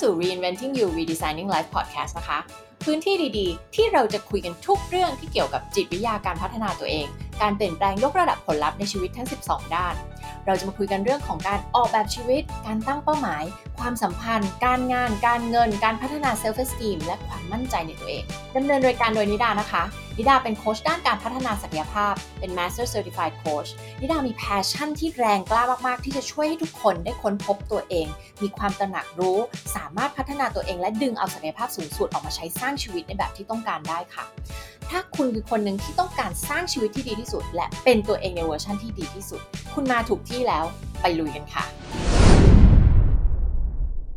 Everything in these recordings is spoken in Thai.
สู่ Reinventing You Redesigning Life Podcast นะคะ พื้นที่ดีๆ ที่เราจะคุยกันทุกเรื่องที่เกี่ยวกับจิตวิทยาการพัฒนาตัวเอง การเปลี่ยนแปลงยกระดับผลลัพธ์ในชีวิตทั้ง 12 ด้าน เราจะมาคุยกันเรื่องของการออกแบบชีวิต การตั้งเป้าหมาย ความสัมพันธ์ การงาน การเงิน การพัฒนา self esteem และความมั่นใจในตัวเองดำเนินรายการโดยนิดานะคะ นิดาเป็นโค้ชด้านการพัฒนาศักยภาพ เป็น Master Certified Coach นิดามี passion ที่แรงกล้ามาก ๆ ที่จะช่วยให้ทุกคนได้ค้นพบตัวเอง มีความตระหนักรู้ สามารถพัฒนาตัวเอง และดึงเอาศักยภาพสูงสุดออกมาใช้สร้างชีวิตในแบบที่ต้องการได้ค่ะ ถ้าคุณคือคนหนึ่งที่ต้องการสร้างชีวิตที่ดีที่สุด และเป็นตัวเองในเวอร์ชันที่ดีที่สุด คุณมาถูกที่แล้วไปลุยกันค่ะ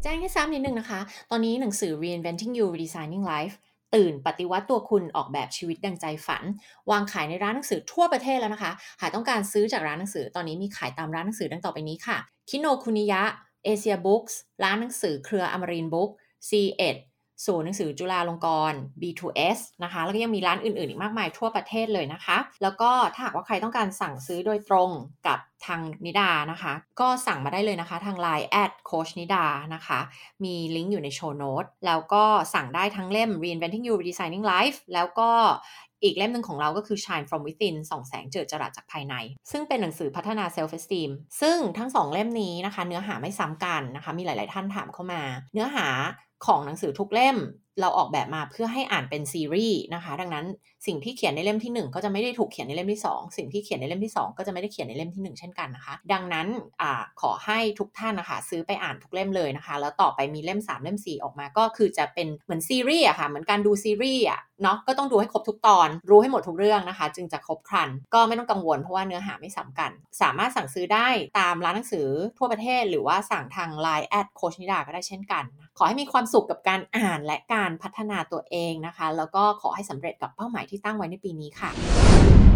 แจ้งให้ทราบนิดนึงนะคะ ตอนนี้หนังสือ Reinventing You Redesigning Life ตื่นปฏิวัติตัวคุณออกแบบชีวิตดังใจฝัน วางขายในร้านหนังสือทั่วประเทศแล้วนะคะ หากต้องการซื้อจากร้านหนังสือตอนนี้มีขายตามร้านหนังสือดังต่อไปนี้ค่ะคิโนคุนิยะเอเชียบุ๊กส์ร้านหนังสือเครืออมรินบุ๊ก C1 ศูนย์หนังสือจุฬาลงกรณ์ B2S นะคะ แล้วก็ยังมีร้านอื่นๆ อีกมากมายทั่วประเทศเลยนะคะ แล้วก็ถ้าหากว่าใครต้องการสั่งซื้อโดยตรงกับทางนิดานะคะ ก็สั่งมาได้เลยนะคะ ทาง Line @โค้ชชนิดานะคะ มีลิงก์อยู่ใน show note แล้วก็สั่งได้ทั้งเล่ม Reinventing You Redesigning Life แล้วก็อีกเล่มหนึ่งของเราก็คือ Shine from Within ส่องแสงเจิดจรัสจากภายใน ซึ่งเป็นหนังสือพัฒนา Self Esteem ซึ่งทั้งสองเล่มนี้นะคะ เนื้อหาไม่ซ้ำกันนะคะ มีหลาย ๆ ท่านถามเข้ามา เนื้อหา ของหนังสือทุกเล่มเราออกแบบมาเพื่อให้อ่านเป็นซีรีส์นะคะ ดังนั้นสิ่งที่เขียนในเล่มที่ 1 ก็จะไม่ได้ถูกเขียนในเล่มที่ 2 สิ่งที่เขียนในเล่มที่ 2 ก็จะไม่ได้เขียนในเล่มที่ 1 เช่นกันนะคะ ดังนั้นอขอให้ทุกท่านนะคะ ซื้อไปอ่านทุกเล่มเลยนะคะ แล้วต่อไปมีเล่ม 3 เล่ม 4 ออกมาก็คือจะเป็นเหมือนซีรีส์อะค่ะเหมือนการดูซีรีส์อะเนาะก็ต้องดูให้ครบทุกตอน รู้ให้หมดทุกเรื่องนะคะ จึงจะครบครัน ก็ไม่ต้องกังวลเพราะว่าเนื้อหาไม่ซ้ำกัน สามารถสั่งซื้อได้ตามร้านหนังสือทั่วประเทศ หรือว่าสั่งทาง Line แอดโคชนิดาก็ได้เช่นกัน ขอให้มีความสุขกับการอ่านและการพัฒนาตัวเองนะคะ แล้วก็ขอให้สำเร็จกับเป้าหมายที่ตั้งไว้ในปีนี้ค่ะ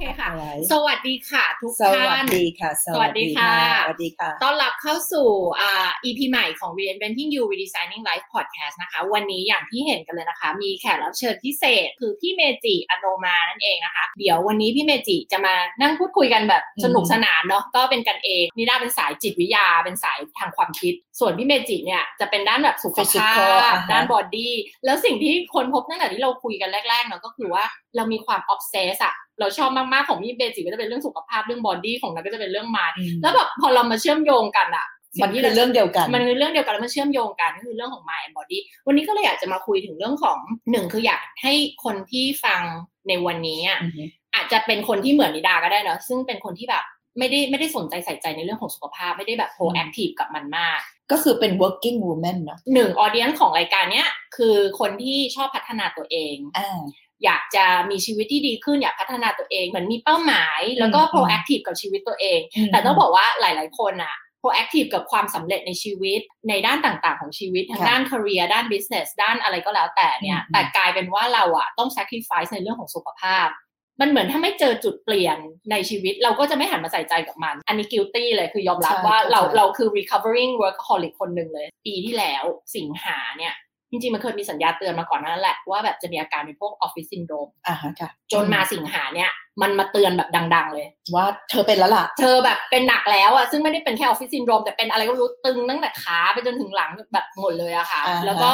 เคค่ะ สวัสดีค่ะ ทุกสท่านวัสดีค่ะ สวัสดีค่ะ สวัสดีค่ะ ต้อนรับเข้าสู่อ่า EP ใหม่ของ Reinventing You Redesigning Life Podcast นะคะ วันนี้อย่างที่เห็นกันเลยนะคะ มีแขกรับเชิญพิเศษ คือพี่เมจิอโนมานั่นเองนะคะ เดี๋ยววันนี้พี่เมจิจะมานั่งพูดคุยกันแบบสนุกสนานเนาะ ก็เป็นกันเองนิด้าเป็นสายจิตวิทยา เป็นสายทางความคิด ส่วนพี่เมจิเนี่ยจะเป็นด้านแบบสุขภา Physical พอ่าฮะด้านบอดี้ แล้วสิ่งที่ค้นพบตั้งแต่ที่เราคุยกันแรกๆเนาะก็คือว่าเรามีความ obsess อะ เราชอบมากๆของพี่เมจิก็จะเป็นเรื่องสุขภาพเรื่อง body ของนิดาก็จะเป็นเรื่องมายแล้วแบบพอเรามาเชื่อมโยงกันอะสิ่งที่มันคือเรื่องเดียวกัน มันคือเรื่องเดียวกันแล้วมันเชื่อมโยงกันก็คือเรื่องของ mind and body วันนี้ก็เลยอยากจะมาคุยถึงเรื่องของหนึ่งคืออยากให้คนที่ฟังในวันนี้อะอือฮึอาจจะเป็นคนที่เหมือนนิดาก็ได้เนอะซึ่งเป็นคนที่แบบไม่ได้ไม่ได้สนใจใส่ใจในเรื่องของสุขภาพ ไม่ได้แบบ proactive กับมันมาก ก็คือเป็น working woman เนาะหนึ่งออเดียนของรายการเนี้ยคือคนที่ชอบพัฒนาตัวเอง อ่าอยากจะมีชีวิตที่ดีขึ้นอยากพัฒนาตัวเองเหมือนมีเป้าหมาย แล้วก็อืม proactive กับชีวิตตัวเอง แต่ต้องบอกว่าหลาย ๆ คนอะ proactive กับความสำเร็จในชีวิตในด้านต่างๆ ของชีวิตทั้งค่ะด้าน career ด้าน business ด้านอะไรก็แล้วแต่เนี่ยอืมแต่กลายเป็นว่าเราอะต้อง sacrifice ในเรื่องของสุขภาพมันเหมือนถ้าไม่เจอจุดเปลี่ยนในชีวิต เราก็จะไม่หันมาใส่ใจกับมัน อันนี้ guilty เลยคือยอมรับใช่ว่าเราเข้าใจเราคือ recovering workaholic คนหนึ่งเลย ปีที่แล้วสิงหาเนี่ย จริงๆ มันเคยมีสัญญาเตือนมาก่อนหนานั้นแหละว่าแบบจะมีอาการเป็นพวก office syndrome อ่าฮะค่ะจนมาสิงหาเนี่ย มันมาเตือนแบบดัง ๆ เลย ว่าเธอเป็นแล้วล่ะ เธอแบบเป็นหนักแล้วอะซึ่งไม่ได้เป็นแค่ออฟฟิศซินโดรมแต่เป็นอะไรก็ไม่รู้ตึงตั้งแต่ขาไปจนถึงหลังแบบหมดเลยอะค่ะอ่าฮะแล้วก็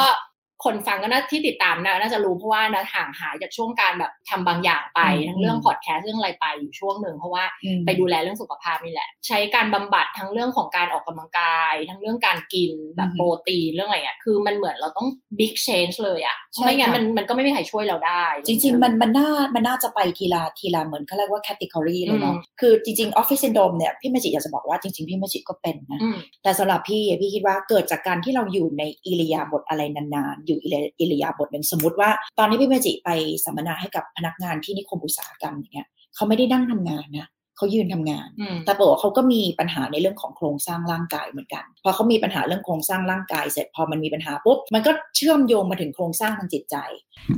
คนฟังก็น่าที่ติดตามนะน่าจะรู้เพราะว่านะห่างหายจากช่วงการแบบทำบางอย่างไปทั้งเรื่องพอดแคสต์เรื่องอะไรไปอยู่ช่วงหนึ่งเพราะว่าอืมไปดูแลเรื่องสุขภาพนี่แหละ ใช้การบำบัดทั้งเรื่องของการออกกำลังกาย ทั้งเรื่องการกินแบบอือฮึโปรตีนเรื่องอะไรอะคือมันเหมือนเราต้อง big change เลยอะใช่ไม่งั้นค่ะมันมันก็ไม่มีใครช่วยเราได้ จริง ๆ มันมันน่ามันน่าจะไปทีละทีละเหมือนเขาเรียกว่า category เลยเนาะอืมคือจริงๆ office syndrome เนี่ยพี่เมจิอยากจะบอกว่าจริงๆพี่เมจิก็เป็นนะอืมแต่สำหรับพี่อะพี่คิดว่าเกิดจากการที่เราอยู่ในอิริยาบถอะไรนานๆอยู่อิริยาบถหนึ่งสมมติว่า ตอนนี้พี่เมจิไปสัมมนาให้กับพนักงานที่นิคมอุตสาหกรรมอย่างเงี้ยเขาไม่ได้นั่งทำงานนะ เขายืนทำงานอืมแต่บอกว่าเขาก็มีปัญหาในเรื่องของโครงสร้างร่างกายเหมือนกัน พอเขามีปัญหาเรื่องโครงสร้างร่างกาย เสร็จพอมันมีปัญหาปุ๊บ มันก็เชื่อมโยงมาถึงโครงสร้างทางจิตใจ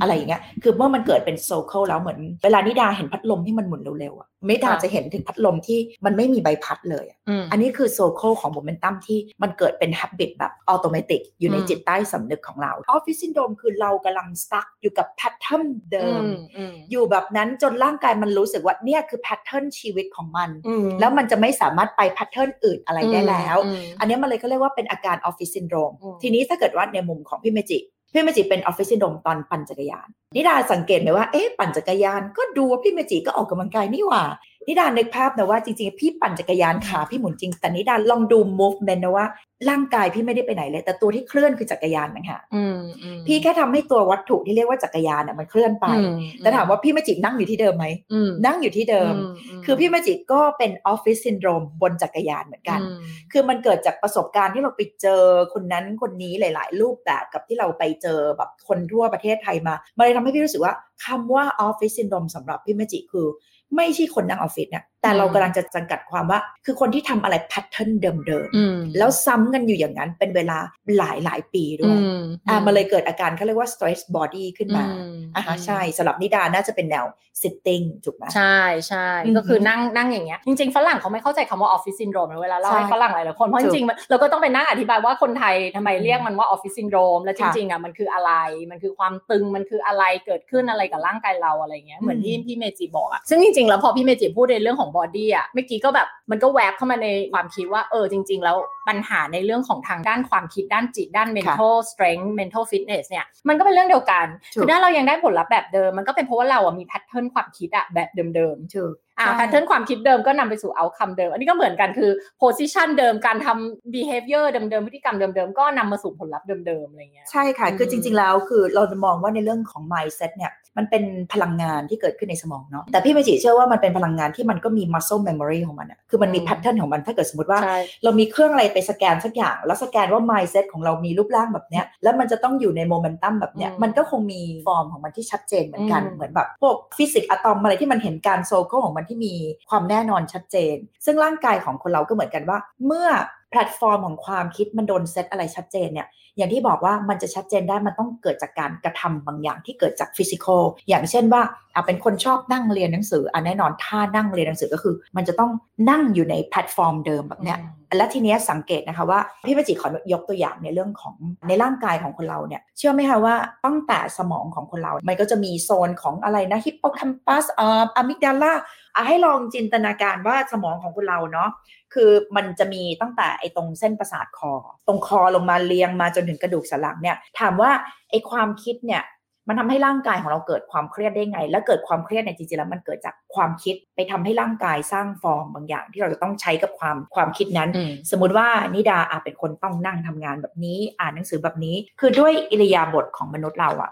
อะไรอย่างเงี้ย คือเมื่อมันเกิดเป็นโซเคิลแล้วเหมือน เวลานิดาเห็นพัดลมที่มันหมุนเร็วๆอะไม่ดาค่ะจะเห็นถึงพัดลมที่มันไม่มีใบพัดเลยอะอืมอันนี้คือ circle ของโมเมนตัมที่มันเกิดเป็น habit แบบอัตโนมัติอยู่ในอืมจิตใต้สำนึกของเราออฟฟิศซินโดรมคือเรากำลัง stuck อยู่กับ pattern เดิมอืมอยู่แบบนั้นจนร่างกายมันรู้สึกว่าเนี่ยคือ pattern ชีวิตของมันอืมแล้วมันจะไม่สามารถไป pattern อื่นอะไรได้แล้วอืมอันนี้มันเลยก็เรียกว่าเป็นอาการออฟฟิศซินโดรมอืมทีนี้ถ้าเกิดว่าในมุมของพี่เมจิพี่เมจิเป็นออฟฟิศซินโดรมตอนปั่นจักรยาน นิดาสังเกตไหมว่าเอ๊ะปั่นจักรยานก็ดูว่าพี่เมจิก็ออกกำลังกายนี่หว่า นิดานึกภาพนะว่าจริงๆ พี่ปั่นจักรยานขาพี่หมุนจริง แต่นิดาลองดู movement นะว่า ร่างกายพี่ไม่ได้ไปไหนเลย แต่ตัวที่เคลื่อนคือจักรยานนะคะอืมอืมพี่แค่ทำให้ตัววัตถุที่เรียกว่าจักรยานน่ะมันเคลื่อนไปอืมแต่ถามว่าพี่เมจินั่งอยู่ที่เดิมไหมอืมนั่งอยู่ที่เดิมมคือพี่เมจิก็เป็นออฟฟิศซินโดรมบนจักรยานเหมือนกันอืมคือมันเกิดจากประสบการณ์ที่เราไปเจอคนนั้นคนนี้หลาย ๆ รูปแบบกับที่เราไปเจอแบบคนทั่วประเทศไทยมามันเลยทำให้พี่รู้สึกว่าคำว่าออฟฟิศซินโดรมสำหรับพี่เมจิคือ ไม่ใช่คนนั่งออฟฟิศเนี่ย แต่เรากำลังจะจำกัดความว่า คือคนที่ทำอะไร pattern เดิมอืมๆแล้วซ้ำกันอยู่อย่างนั้นเป็นเวลาหลายหลายๆปีด้วยอืมอ่ามันเลยเกิดอาการเขาเรียกว่า stress body ขึ้นมาอืมอ่าฮะใช่สำหรับนิดาน่าจะเป็นแนว sitting ถูกไหมใช่ใช่อือฮึก็คือนั่งนั่งอย่างเงี้ยจริงๆ ฝรั่งเขาไม่เข้าใจคำว่าออฟฟิศซินโดรมเวลาเล่าใช่ให้ฝรั่งหลายๆคนเพราะจถูกริงๆมันเราก็ต้องไปนั่งอธิบายว่าคนไทยทำไมอืมเรียกมันว่าออฟฟิศซินโดรมแล้วจค่ะริงๆอะมันคืออะไรมันคือความตึงมันคืออะไรเกิดขึ้นอะไรกับร่างกายเราอะไรเงี้ยเหมือนที่อืมพี่เมจิบอกอะซึ่งจริงๆแล้วพอพี่เมจิพูดในเรื่องของ body อะเมื่อกี้ก็แบบมันก็แวบเข้ามาในความคิดว่าเออจริง ๆ แล้วปัญหาในเรื่องของทางด้านความคิดด้านจิตด้าน mental strength mental fitness เนี่ยมันก็เป็นเรื่องเดียวกันถูกคือถ้าเรายังได้ผลลัพธ์แบบเดิม มันก็เป็นเพราะว่าเราอะมี pattern ความคิดอะแบบเดิมๆถูกอ่าใช่ pattern ความคิดเดิมก็นำไปสู่ outcome เดิม อันนี้ก็เหมือนกันคือ position เดิมการทำ behavior เดิมๆพฤติกรรมเดิมๆก็นำมาสู่ผลลัพธ์เดิมๆอะไรเงี้ยใช่ค่ะ คืออืจมริงๆแล้วคือเราจะมองว่าในเรื่องของ mindset เนี่ยมันเป็นพลังงานที่เกิดขึ้นในสมองเนาะแต่พี่เมจิเชื่อว่ามันเป็นพลังงานที่มันก็มี muscle memory ของมันอะคือมันมีอืม pattern ของมันถ้าเกิดสมมติว่าใช่เรามีเครื่องอะไรไปสแกนสักอย่าง แล้วสแกนว่า mindset ของเรามีรูปร่างแบบเนี้ยแล้วมันจะต้องอยู่ในโมเมนตัมแบบเนี้ยอืมมันก็คงมีฟอร์มของมันที่ชัดเจนเหมือนกันอืมเหมือนแบบพวกฟิสิกส์อะตอมอะไรที่มันเห็นการ circle ของมันที่มีความแน่นอนชัดเจน ซึ่งร่างกายของคนเราก็เหมือนกันว่า เมื่อแพลตฟอร์มของความคิดมันโดนเซตอะไรชัดเจนเนี่ยอย่างที่บอกว่ามันจะชัดเจนได้มันต้องเกิดจากการกระทำบางอย่างที่เกิดจาก physical อย่างเช่นว่าอะเป็นคนชอบนั่งเรียนหนังสืออะแน่นอนท่านั่งเรียนหนังสือก็คือ มันจะต้องนั่งอยู่ในแพลตฟอร์มเดิมแบบเนี้ยและทีเนี้ยสังเกตนะคะว่าพี่ประจิตขอยกตัวอย่างในเรื่องของในร่างกายของคนเราเนี่ยเชื่อไหมคะว่าตั้งแต่สมองของคนเรา มันก็จะมีโซนของอะไรนะฮิปโปแคมปัสอ่า amygdala อะให้ลองจินตนาการว่าสมองของคนเราเนาะคือมันจะมีตั้งแต่ไอ้ตรงเส้นประสาทคอ ตรงคอลงมาเรียงมาจนถึงกระดูกสันหลังเนี่ย ถามว่าไอ้ความคิดเนี่ยมันทำให้ร่างกายของเราเกิดความเครียดได้ไง และเกิดความเครียดเนี่ยจริงๆแล้วมันเกิดจากความคิดไปทำให้ร่างกายสร้างฟอร์มบางอย่าง ที่เราจะต้องใช้กับความความคิดนั้นอืมสมมติว่านิดาอาจเป็นคนต้องนั่งทำงานแบบนี้ อ่านหนังสือแบบนี้ คือด้วยอิริยาบถของมนุษย์เราอะ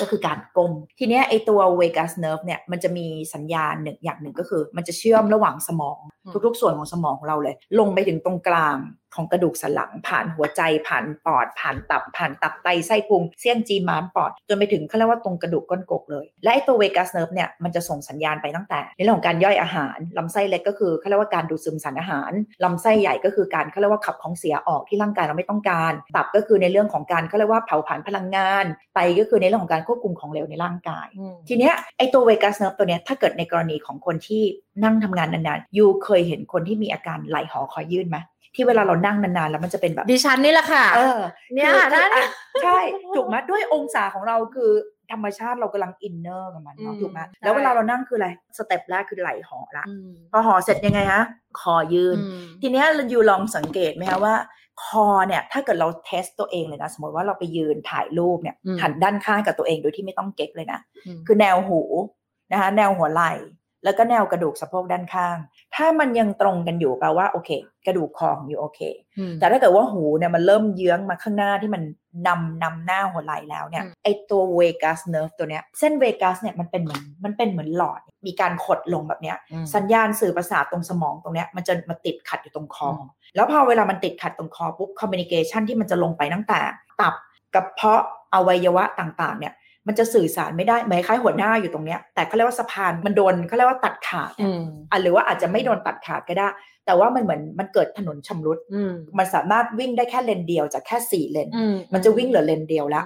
ก็คือการกลม ทีเนี้ยไอตัว vagus nerve เนี่ยมันจะมีสัญญาณหนึ่งอย่างหนึ่งก็คือ มันจะเชื่อมระหว่างสมอง ทุกๆ ส่วนของสมองของเราเลย ลงไปถึงตรงกลางของกระดูกสันหลังผ่านหัวใจผ่านปอด ผ่านตับ ผ่านตับไตไส้พุงเสี้ยนจีม้ามปอด จนไปถึงเขาเรียกว่าตรงกระดูกก้นกบเลย และไอตัว vagus nerve เนี่ยมันจะส่งสัญญาณไปตั้งแต่ ในเรื่องของการย่อยอาหารลำไส้เล็กก็คือเขาเรียกว่าการดูดซึมสารอาหารลำไส้ใหญ่ก็คือการเขาเรียกว่าขับของเสียออกที่ร่างกายเราไม่ต้องการ ตับก็คือในเรื่องของการเขาเรียกว่าเผาผลาญพลังงานไตก็คือในเรื่องของการควบคุมของเหลวในร่างกายอืมทีเนี้ยไอตัว vagus nerve ตัวเนี้ยถ้าเกิดในกรณีของคนที่ นั่งทำงานนานๆ you เคยเห็นคนที่มีอาการไหล่ห่อคอยื่นไหมที่เวลาเรานั่งนานๆแล้วมันจะเป็นแบบดิฉันนี่แหละค่ะ เออ เนี่ยคือนั่นอะใช่ถูกไหมด้วยองศาของเราคือธรรมชาติเรากำลัง inner กับมันเนาะอืมถูกไหมใช่แล้วเวลาเรานั่งคืออะไร step แรกคือไหล่ห่อละอืมพอห่อเสร็จยังไงฮะคอยื่นอืมทีเนี้ย you ลองสังเกตไหมคะว่า คอเนี่ยถ้าเกิดเรา test ตัวเองเลยนะ สมมติว่าเราไปยืนถ่ายรูปเนี่ยอืมหันด้านข้างกับตัวเองโดยที่ไม่ต้องเก๊กเลยนะมคือแนวหูนะคะแนวหัวไหล่ แล้วก็แนวกระดูกสะโพกด้านข้าง ถ้ามันยังตรงกันอยู่แปลว่าโอเค กระดูกคอของ you โอเคมแต่ถ้าเกิดว่าหูเนี่ยมันเริ่มเยื้องมาข้างหน้าที่มันนำนำหน้าหัวไหล่แล้วเนี่ยอืมไอตัว vagus nerve ตัวเนี้ยเส้น vagus เนี่ยมันเป็นเหมือนมันเป็นเหมือนหลอด มีการขดลงแบบเนี้ยอืมสัญญาณสื่อประสาทตรงสมองตรงเนี้ยมันจะมาติดขัดอยู่ตรงคออมแล้วพอเวลามันติดขัดตรงคอปุ๊บ communication ที่มันจะลงไปตั้งแต่ ตับกระเพาะอวัยวะต่างๆเนี่ย มันจะสื่อสารไม่ได้เหมือนคล้ายหัวหน้าอยู่ตรงเนี้ยแต่เขาเรียกว่าสะพานมันโดนเขาเรียกว่าตัดขาดอืมอะหรือว่าอาจจะไม่โดนตัดขาดก็ได้ แต่ว่ามันเหมือนมันเกิดถนนชำรุดอืมมันสามารถวิ่งได้แค่เลนเดียวจากแค่สี่เลนอืมันจะวิ่งเหลือเลนเดียวละ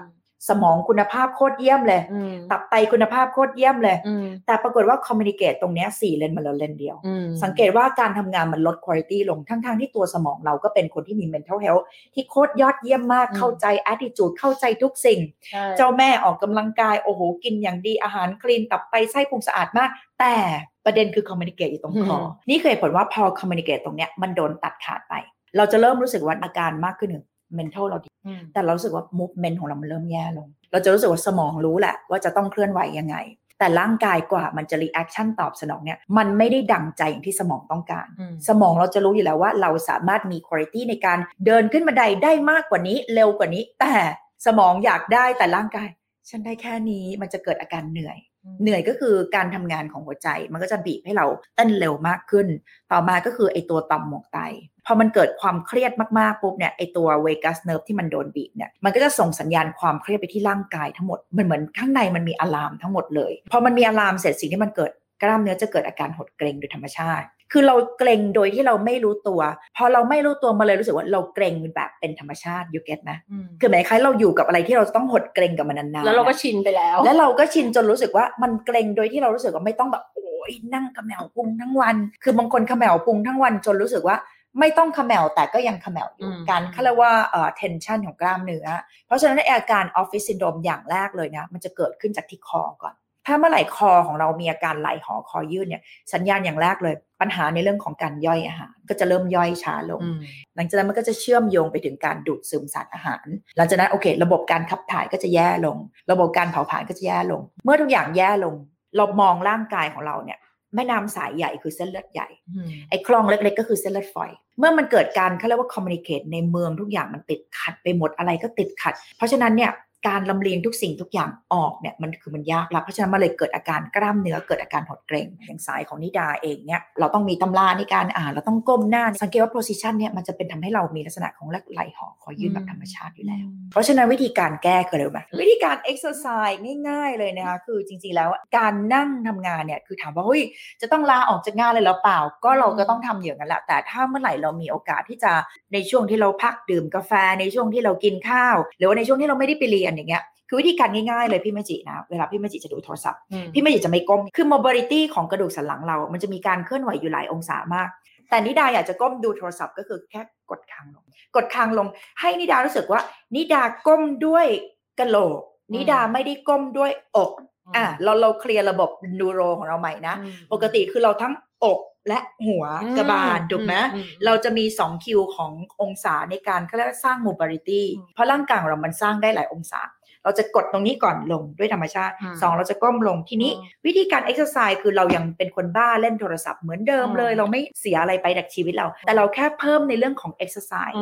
สมองคุณภาพโคตรเยี่ยมเลยอืมตับไตคุณภาพโคตรเยี่ยมเลยอืมแต่ปรากฏว่า communicate ตรงเนี้ยสี่เลนมันเหลือเลนเดียวอืมสังเกตว่าการทำงานมันลดคุณภาพลง ทั้งๆที่ตัวสมองเราก็เป็นคนที่มี mental health ที่โคตรยอดเยี่ยมมาก เข้าใจ attitude เข้าใจทุกสิ่งใช่เจ้าแม่ออกกำลังกาย โอ้โห กินอย่างดีอาหารคลีน ตับไตไส้พุงสะอาดมาก แต่ประเด็นคือ communicate อยู่ตรงคอ นี่เคยผลว่าพอ communicate ตรงเนี้ยมันโดนตัดขาดไป เราจะเริ่มรู้สึกว่าอาการมากขึ้นหนึ่ง mental เราดี แต่เรารู้สึกว่า movement ของเรามันเริ่มแย่ลง เราจะรู้สึกว่าสมองรู้แหละว่าจะต้องเคลื่อนไหวยังไง แต่ร่างกายกว่ามันจะ reaction ตอบสนองเนี่ย มันไม่ได้ดังใจอย่างที่สมองต้องการ สมองเราจะรู้อยู่แล้วว่าเราสามารถมี quality ในการเดินขึ้นบันไดได้มากกว่านี้เร็วกว่านี้ แต่สมองอยากได้แต่ร่างกาย ฉันได้แค่นี้มันจะเกิดอาการเหนื่อยเหนื่อยก็คือการทำงานของหัวใจ มันก็จะบีบให้เราเต้นเร็วมากขึ้น ต่อมาก็คือไอตัวต่อมหมวกไต พอมันเกิดความเครียดมากๆปุ๊บเนี่ยไอตัว vagus nerve ที่มันโดนบีบเนี่ยมันก็จะส่งสัญญาณความเครียดไปที่ร่างกายทั้งหมดมันเหมือนข้างในมันมี alarm ทั้งหมดเลยพอมันมี alarm เสร็จสิ่งที่มันเกิดกล้ามเนื้อจะเกิดอาการหดเกร็งโดยธรรมชาติ คือเราเกร็งโดยที่เราไม่รู้ตัว พอเราไม่รู้ตัวมาเลยรู้สึกว่าเราเกร็งแบบเป็นธรรมชาติ you get ไหมคือหมายคล้ายเราอยู่กับอะไรที่เราต้องหดเกร็งกับมันนานๆ แล้วเราก็ชินไปแล้ว แล้วเราก็ชินจนรู้สึกว่ามันเกร็งโดยที่เรารู้สึกว่าไม่ต้องแบบโอ้ยนั่งแขม่วพุงทั้งวัน คือบางคนแขม่วพุงทั้งวันจนรู้สึกว่า ไม่ต้องแขม่วแต่ก็ยังแขม่วอยู่อืมการเขาเรียกว่าเอ่อ tension ของกล้ามเนื้อ เพราะฉะนั้นอาการออฟฟิศซินโดรมอย่างแรกเลยนะ มันจะเกิดขึ้นจากที่คอก่อน ถ้าเมื่อไหร่คอของเรามีอาการไหลหอคอยืดเนี่ยสัญญาณอย่างแรกเลย ปัญหาในเรื่องของการย่อยอาหาร ก็จะเริ่มย่อยช้าลง หลังจากนั้นมันก็จะเชื่อมโยงไปถึงการดูดซึมสารอาหาร หลังจากนั้นโอเค ระบบการขับถ่ายก็จะแย่ลง ระบบการเผาผลาญก็จะแย่ลง เมื่อทุกอย่างแย่ลงเรามองร่างกายของเราเนี่ย แม่น้ำสายใหญ่คือเส้นเลือดใหญ่ ไอ้คลองเล็กๆก็คือเส้นเลือดฝอย เมื่อมันเกิดการเขาเรียกว่า communicate ในเมืองทุกอย่างมันติดขัดไปหมดอะไรก็ติดขัด เพราะฉะนั้นเนี่ย การลำเลียงทุกสิ่งทุกอย่างออกเนี่ยมันคือมันยากละเพราะฉะนั้นมันเลยเกิดอาการกล้ามเนื้อเกิดอาการหดเกร็งอย่างสายของนิดาเองเนี่ยเราต้องมีตำราในการอ่านเราต้องก้มหน้า สังเกตว่า position เนี่ยมันจะเป็นทำให้เรามีลักษณะของไหล่ห่อคอยืดแบบธรรมชาติอยู่แล้ว เพราะฉะนั้นวิธีการแก้คืออะไรรู้ไหมวิธีการ exercise ง่าย ๆ เลยนะคะคือจริงๆแล้วการนั่งทำงานเนี่ยคือถามว่าเฮ้ยจะต้องลาออกจากงานเลยหรือเปล่า ก็เราก็ต้องทำอย่างนั้นแหละแต่ถ้าเมื่อไหร่เรามีโอกาสที่จะในช่วงที่เราพักดื่มกาแฟในช่วงที่เรากินข้าว หรือว่าในช่วงที่เราไม่ได้ไปเรียนอย่างเงี้ยคือวิธีการง่ายๆเลยพี่เมจินะเวลาพี่เมจิจะดูโทรศัพท์พี่เมจิจะไม่ก้มคือ mobility ของกระดูกสันหลังเรา มันจะมีการเคลื่อนไหวอยู่หลายองศามาก แต่นิดาอยากจะก้มดูโทรศัพท์ก็คือแค่กดคางลง กดคางลง ให้นิดารู้สึกว่า นิดาก้มด้วยกะโหลก นิดาไม่ได้ก้มด้วยอกอะเราเราเคลียร์ระบบนูโรของเราใหม่นะ ปกติคือเราทั้งอก และหัวกระบาลถูกไหมเราจะมี 2 คิวขององศาในการเขาเรียกว่าสร้าง mobility อืมเพราะร่างกายของเรามันสร้างได้หลายองศา เราจะกดตรงนี้ก่อนลงด้วยธรรมชาติอืมสองเราจะก้มลงทีนี้อืมวิธีการ exercise คือเรายังเป็นคนบ้าเล่นโทรศัพท์เหมือนเดิมเลยอืมเราไม่เสียอะไรไปจากชีวิตเรา แต่เราแค่เพิ่มในเรื่องของ exercise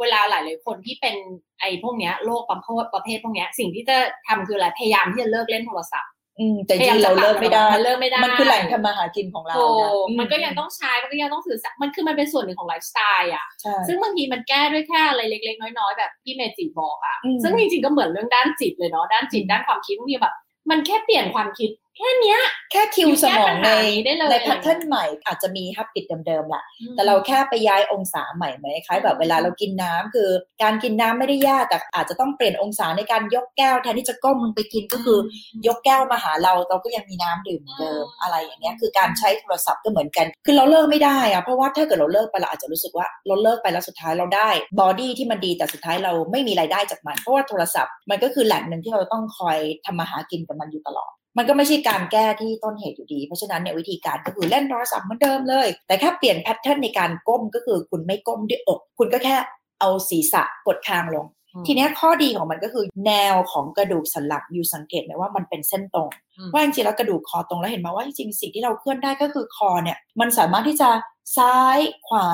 เวลาหลายๆคนที่เป็นไอ้พวกเนี้ยโรคประเภทประเภทพวกเนี้ยสิ่งที่จะทำคืออะไรพยายามที่จะเลิกเล่นโทรศัพท์ อืมแต่จริงๆเราเลิกไม่ได้มันเลิกไม่ได้ มันคือแหล่งทำมาหากินของเราโอ้นะมันก็ยังต้องใช้ มันก็ยังต้องสื่อสารมันคือมันเป็นส่วนหนึ่งของไลฟ์สไตล์อะใช่ซึ่งบางทีมันแก้ด้วยแค่อะไรเล็ก ๆ น้อยๆแบบที่เมจิบอกอะอืมซึ่งจริงๆก็เหมือนเรื่องด้านจิตเลยเนาะ ด้านจิตด้านความคิดบางทีแบบ มันแค่เปลี่ยนความคิด แค่เนี้ยแค่คิวสมองในแก้ปัญหานี้ได้เลยใน pattern ใหม่อาจจะมี habit เดิมๆแหละแต่เราแค่ไปย้ายองศาใหม่ไหมคล้ายแบบเวลาเรากินน้ำคือ การกินน้ำไม่ได้ยากแต่อาจจะต้องเปลี่ยนองศาในการยกแก้วแทนที่จะก้มลงไปกินก็คือ ยกแก้วมาหาเราเราก็ยังมีน้ำดื่มเหมือนเดิมอะไรอย่างเงี้ยคือการใช้โทรศัพท์ก็เหมือนกัน คือเราเลิกไม่ได้อะเพราะว่าถ้าเกิดเราเลิกไปเราอาจจะรู้สึกว่าเราเลิกไปแล้วสุดท้ายเราได้ body ที่มันดีแต่สุดท้ายเราไม่มีรายได้จากมัน เพราะว่าโทรศัพท์มันก็คือแหล่งหนึ่งที่เราต้องคอยทำมาหากินกับมันอยู่ตลอด มันก็ไม่ใช่การแก้ที่ต้นเหตุอยู่ดี เพราะฉะนั้นเนี่ยวิธีการก็คือเล่นโทรศัพท์เหมือนเดิมเลย แต่แค่เปลี่ยน pattern ในการก้มก็คือคุณไม่ก้มด้วยอก คุณก็แค่เอาศีรษะกดคางลง ทีเนี้ยข้อดีของมันก็คือแนวของกระดูกสันหลังอยู่สังเกตไหมว่ามันเป็นเส้นตรงอืมว่าจริงๆแล้วกระดูกคอตรงแล้วเห็นไหมว่าจริงๆสิ่งที่เราเคลื่อนได้ก็คือคอเนี่ยมันสามารถที่จะซ้ายขวา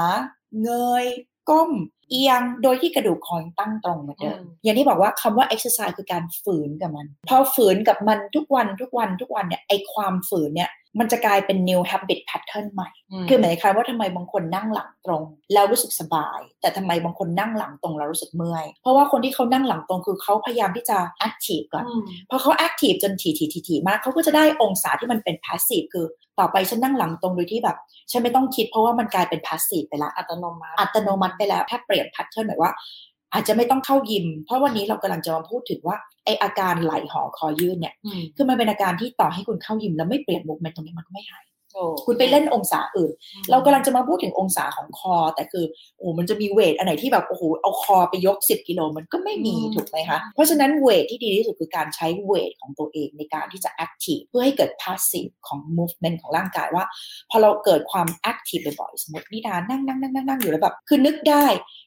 เงยก้ม เอียงโดยที่กระดูกคอยังตั้งตรงเหมือนเดิมอืมอย่างที่บอกว่าคำว่า exercise คือการฝืนกับมัน พอฝืนกับมันทุกวันทุกวันทุกวันเนี่ยไอความฝืนเนี่ย มันจะกลายเป็น new habit pattern ใหม่ คือหมายความว่าทำไมบางคนนั่งหลังตรง แล้วรู้สึกสบาย แต่ทำไมบางคนนั่งหลังตรงแล้วรู้สึกเมื่อย เพราะว่าคนที่เขานั่งหลังตรงคือเขาพยายามที่จะ active ก่อนพอเขา active จนถี่ถี่ถี่ถี่มากเขาก็จะได้องศาที่มันเป็น passive คือ ต่อไปฉันนั่งหลังตรงโดยที่แบบฉันไม่ต้องคิดเพราะว่ามันกลายเป็น passive ไปละอัตโนมัติอัตโนมัติไปแล้วถ้าเปลี่ยน pattern หมายว่า อาจจะไม่ต้องเข้ายิม เพราะวันนี้เรากำลังจะมาพูดถึงว่าไออาการไหลหอคอยืดเนี่ย คือมันเป็นอาการที่ต่อให้คุณเข้ายิมแล้วไม่เปลี่ยนมุกเมนตรงนี้มันก็ไม่หายถูก คุณไปเล่นองศาอื่น เรากำลังจะมาพูดถึงองศาของคอ แต่คือโอ้มันจะมีเวทอันไหนที่แบบโอ้โหเอาคอไปยก 10 กิโลมันก็ไม่มีอืมถูกไหมคะเพราะฉะนั้นเวทที่ดีที่สุดคือการใช้เวทของตัวเองในการที่จะ active เพื่อให้เกิด passive ของ movement ของร่างกายว่า พอเราเกิดความ active บ่อยๆสมมตินิดานั่งนั่งนั่งนั่งนั่งอยู่แล้วแบบคือนึกได้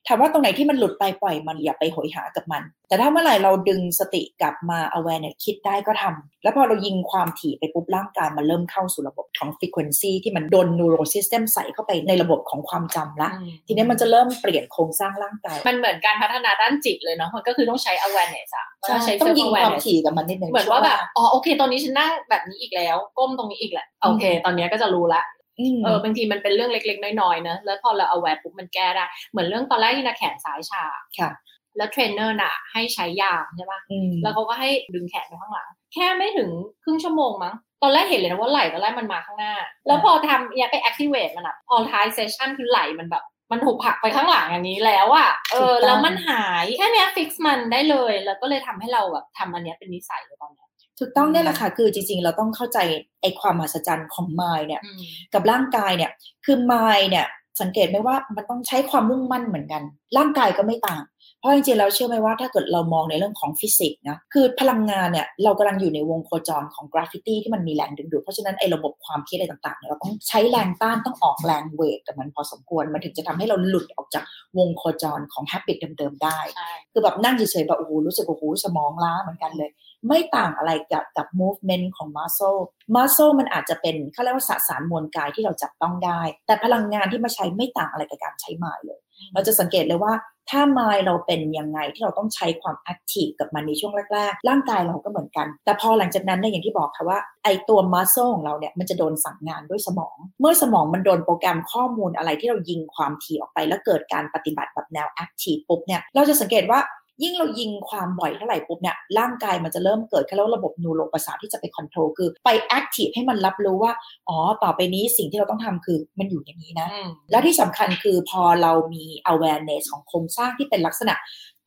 ถามว่าตรงไหนที่มันหลุดไปปล่อยมันอย่าไปโหยหากับมัน แต่ถ้าเมื่อไหร่เราดึงสติกลับมา awareness คิดได้ก็ทำแล้วพอเรายิงความถี่ไปปุ๊บร่างกายมันเริ่มเข้าสู่ระบบของ frequency ที่มันโดน neuro system ใส่เข้าไปในระบบของความจำละอืมทีนี้มันจะเริ่มเปลี่ยนโครงสร้างร่างกาย มันเหมือนการพัฒนาด้านจิตเลยเนาะมันก็คือต้องใช้ awareness อะใช่ใช้ต้องยิง self ความ awareness ถี่กับมันนิดนึงเหมือนว่าแบบอ๋อโอเคตอนนี้ฉันนั่งแบบนี้อีกแล้ว ก้มตรงนี้อีกแหละโอเค ตอนนี้ก็จะรู้ละอืมเออบางทีมันเป็นเรื่องเล็กๆ น้อยๆเนอะแล้วพอเรา aware ปุ๊บมันแก้ได้ เหมือนเรื่องตอนแรกที่นาแขนซ้ายชาค่ะ แล้วเทรนเนอร์น่ะ ให้ใช้ยาใช่ปะอืมแล้วเขาก็ให้ดึงแขนไปข้างหลัง แค่ไม่ถึงครึ่งชั่วโมงมั้ง ตอนแรกเห็นเลยนะว่าไหล่ตอนแรกมันมาข้างหน้า แล้วพอทำเนี่ยไป activate มันอะพอท้าย session คือไหล่มันแบบมันถูกผลักไปข้างหลังอย่างนี้แล้วอะเออ แล้วมันหายแค่เนี้ย fix มันได้เลย แล้วก็เลยทำให้เราแบบทำอันเนี้ยเป็นนิสัยเลยตอนเนี้ยถูกต้องเนี่ยแหละค่ะคือจริงๆ เราต้องเข้าใจไอ้ความมหัศจรรย์ของ mind เนี่ยอืมกับร่างกายเนี่ย คือ mind เนี่ย สังเกตไหมว่ามันต้องใช้ความมุ่งมั่นเหมือนกัน ร่างกายก็ไม่ต่างเพ ราะจริงๆเราเชื่อไหมว่าถ้าเกิดเรามองในเรื่องของฟิสิกส์นะคือพลังงานเนี่ยเรากำลังอยู่ในวงโคจรของ gravity ที่มันมีแรงดึงดูดเพราะฉะนั้นไอ้ระบบความคิดอะไรต่างๆเนี่ยเราต้องใช้แรงต้านต้องออกแรง weight กับมันพอสมควรมันถึงจะทำให้เราหลุดออกจากวงโคจรของ habit เดิมๆได้ใช่คือแบบนั่งเฉยๆแบบโอ้โหรู้สึกโอ้โหสมองล้าเหมือนกันเลย ไม่ต่างอะไรกับกับ movement ของ muscle muscle มันอาจจะเป็นเขาเรียกว่าสสารมวลกายที่เราจับต้องได้ แต่พลังงานที่มาใช้ไม่ต่างอะไรกับการใช้ mind เลย เราจะสังเกตเลยว่าถ้า mind เราเป็นยังไงที่เราต้องใช้ความ active กับมันในช่วงแรกๆ ร่างกายเราก็เหมือนกัน แต่พอหลังจากนั้นเนี่ยอย่างที่บอกค่ะว่าไอตัว muscle ของเราเนี่ยมันจะโดนสั่งงานด้วยสมอง เมื่อสมองมันโดนโปรแกรมข้อมูลอะไรที่เรายิงความถี่ออกไป แล้วเกิดการปฏิบัติแบบแนว active ปุ๊บเนี่ยเราจะสังเกตว่า ยิ่งเรายิงความบ่อยเท่าไหร่ปุ๊บเนี่ยร่างกายมันจะเริ่มเกิดแล้วระบบ neuro ประสาทที่จะไป control คือไป active ให้มันรับรู้ว่าอ๋อต่อไปนี้สิ่งที่เราต้องทำคือมันอยู่อย่างนี้นะ แล้วที่สำคัญคือพอเรามี awareness ของโครงสร้างที่เป็นลักษณะ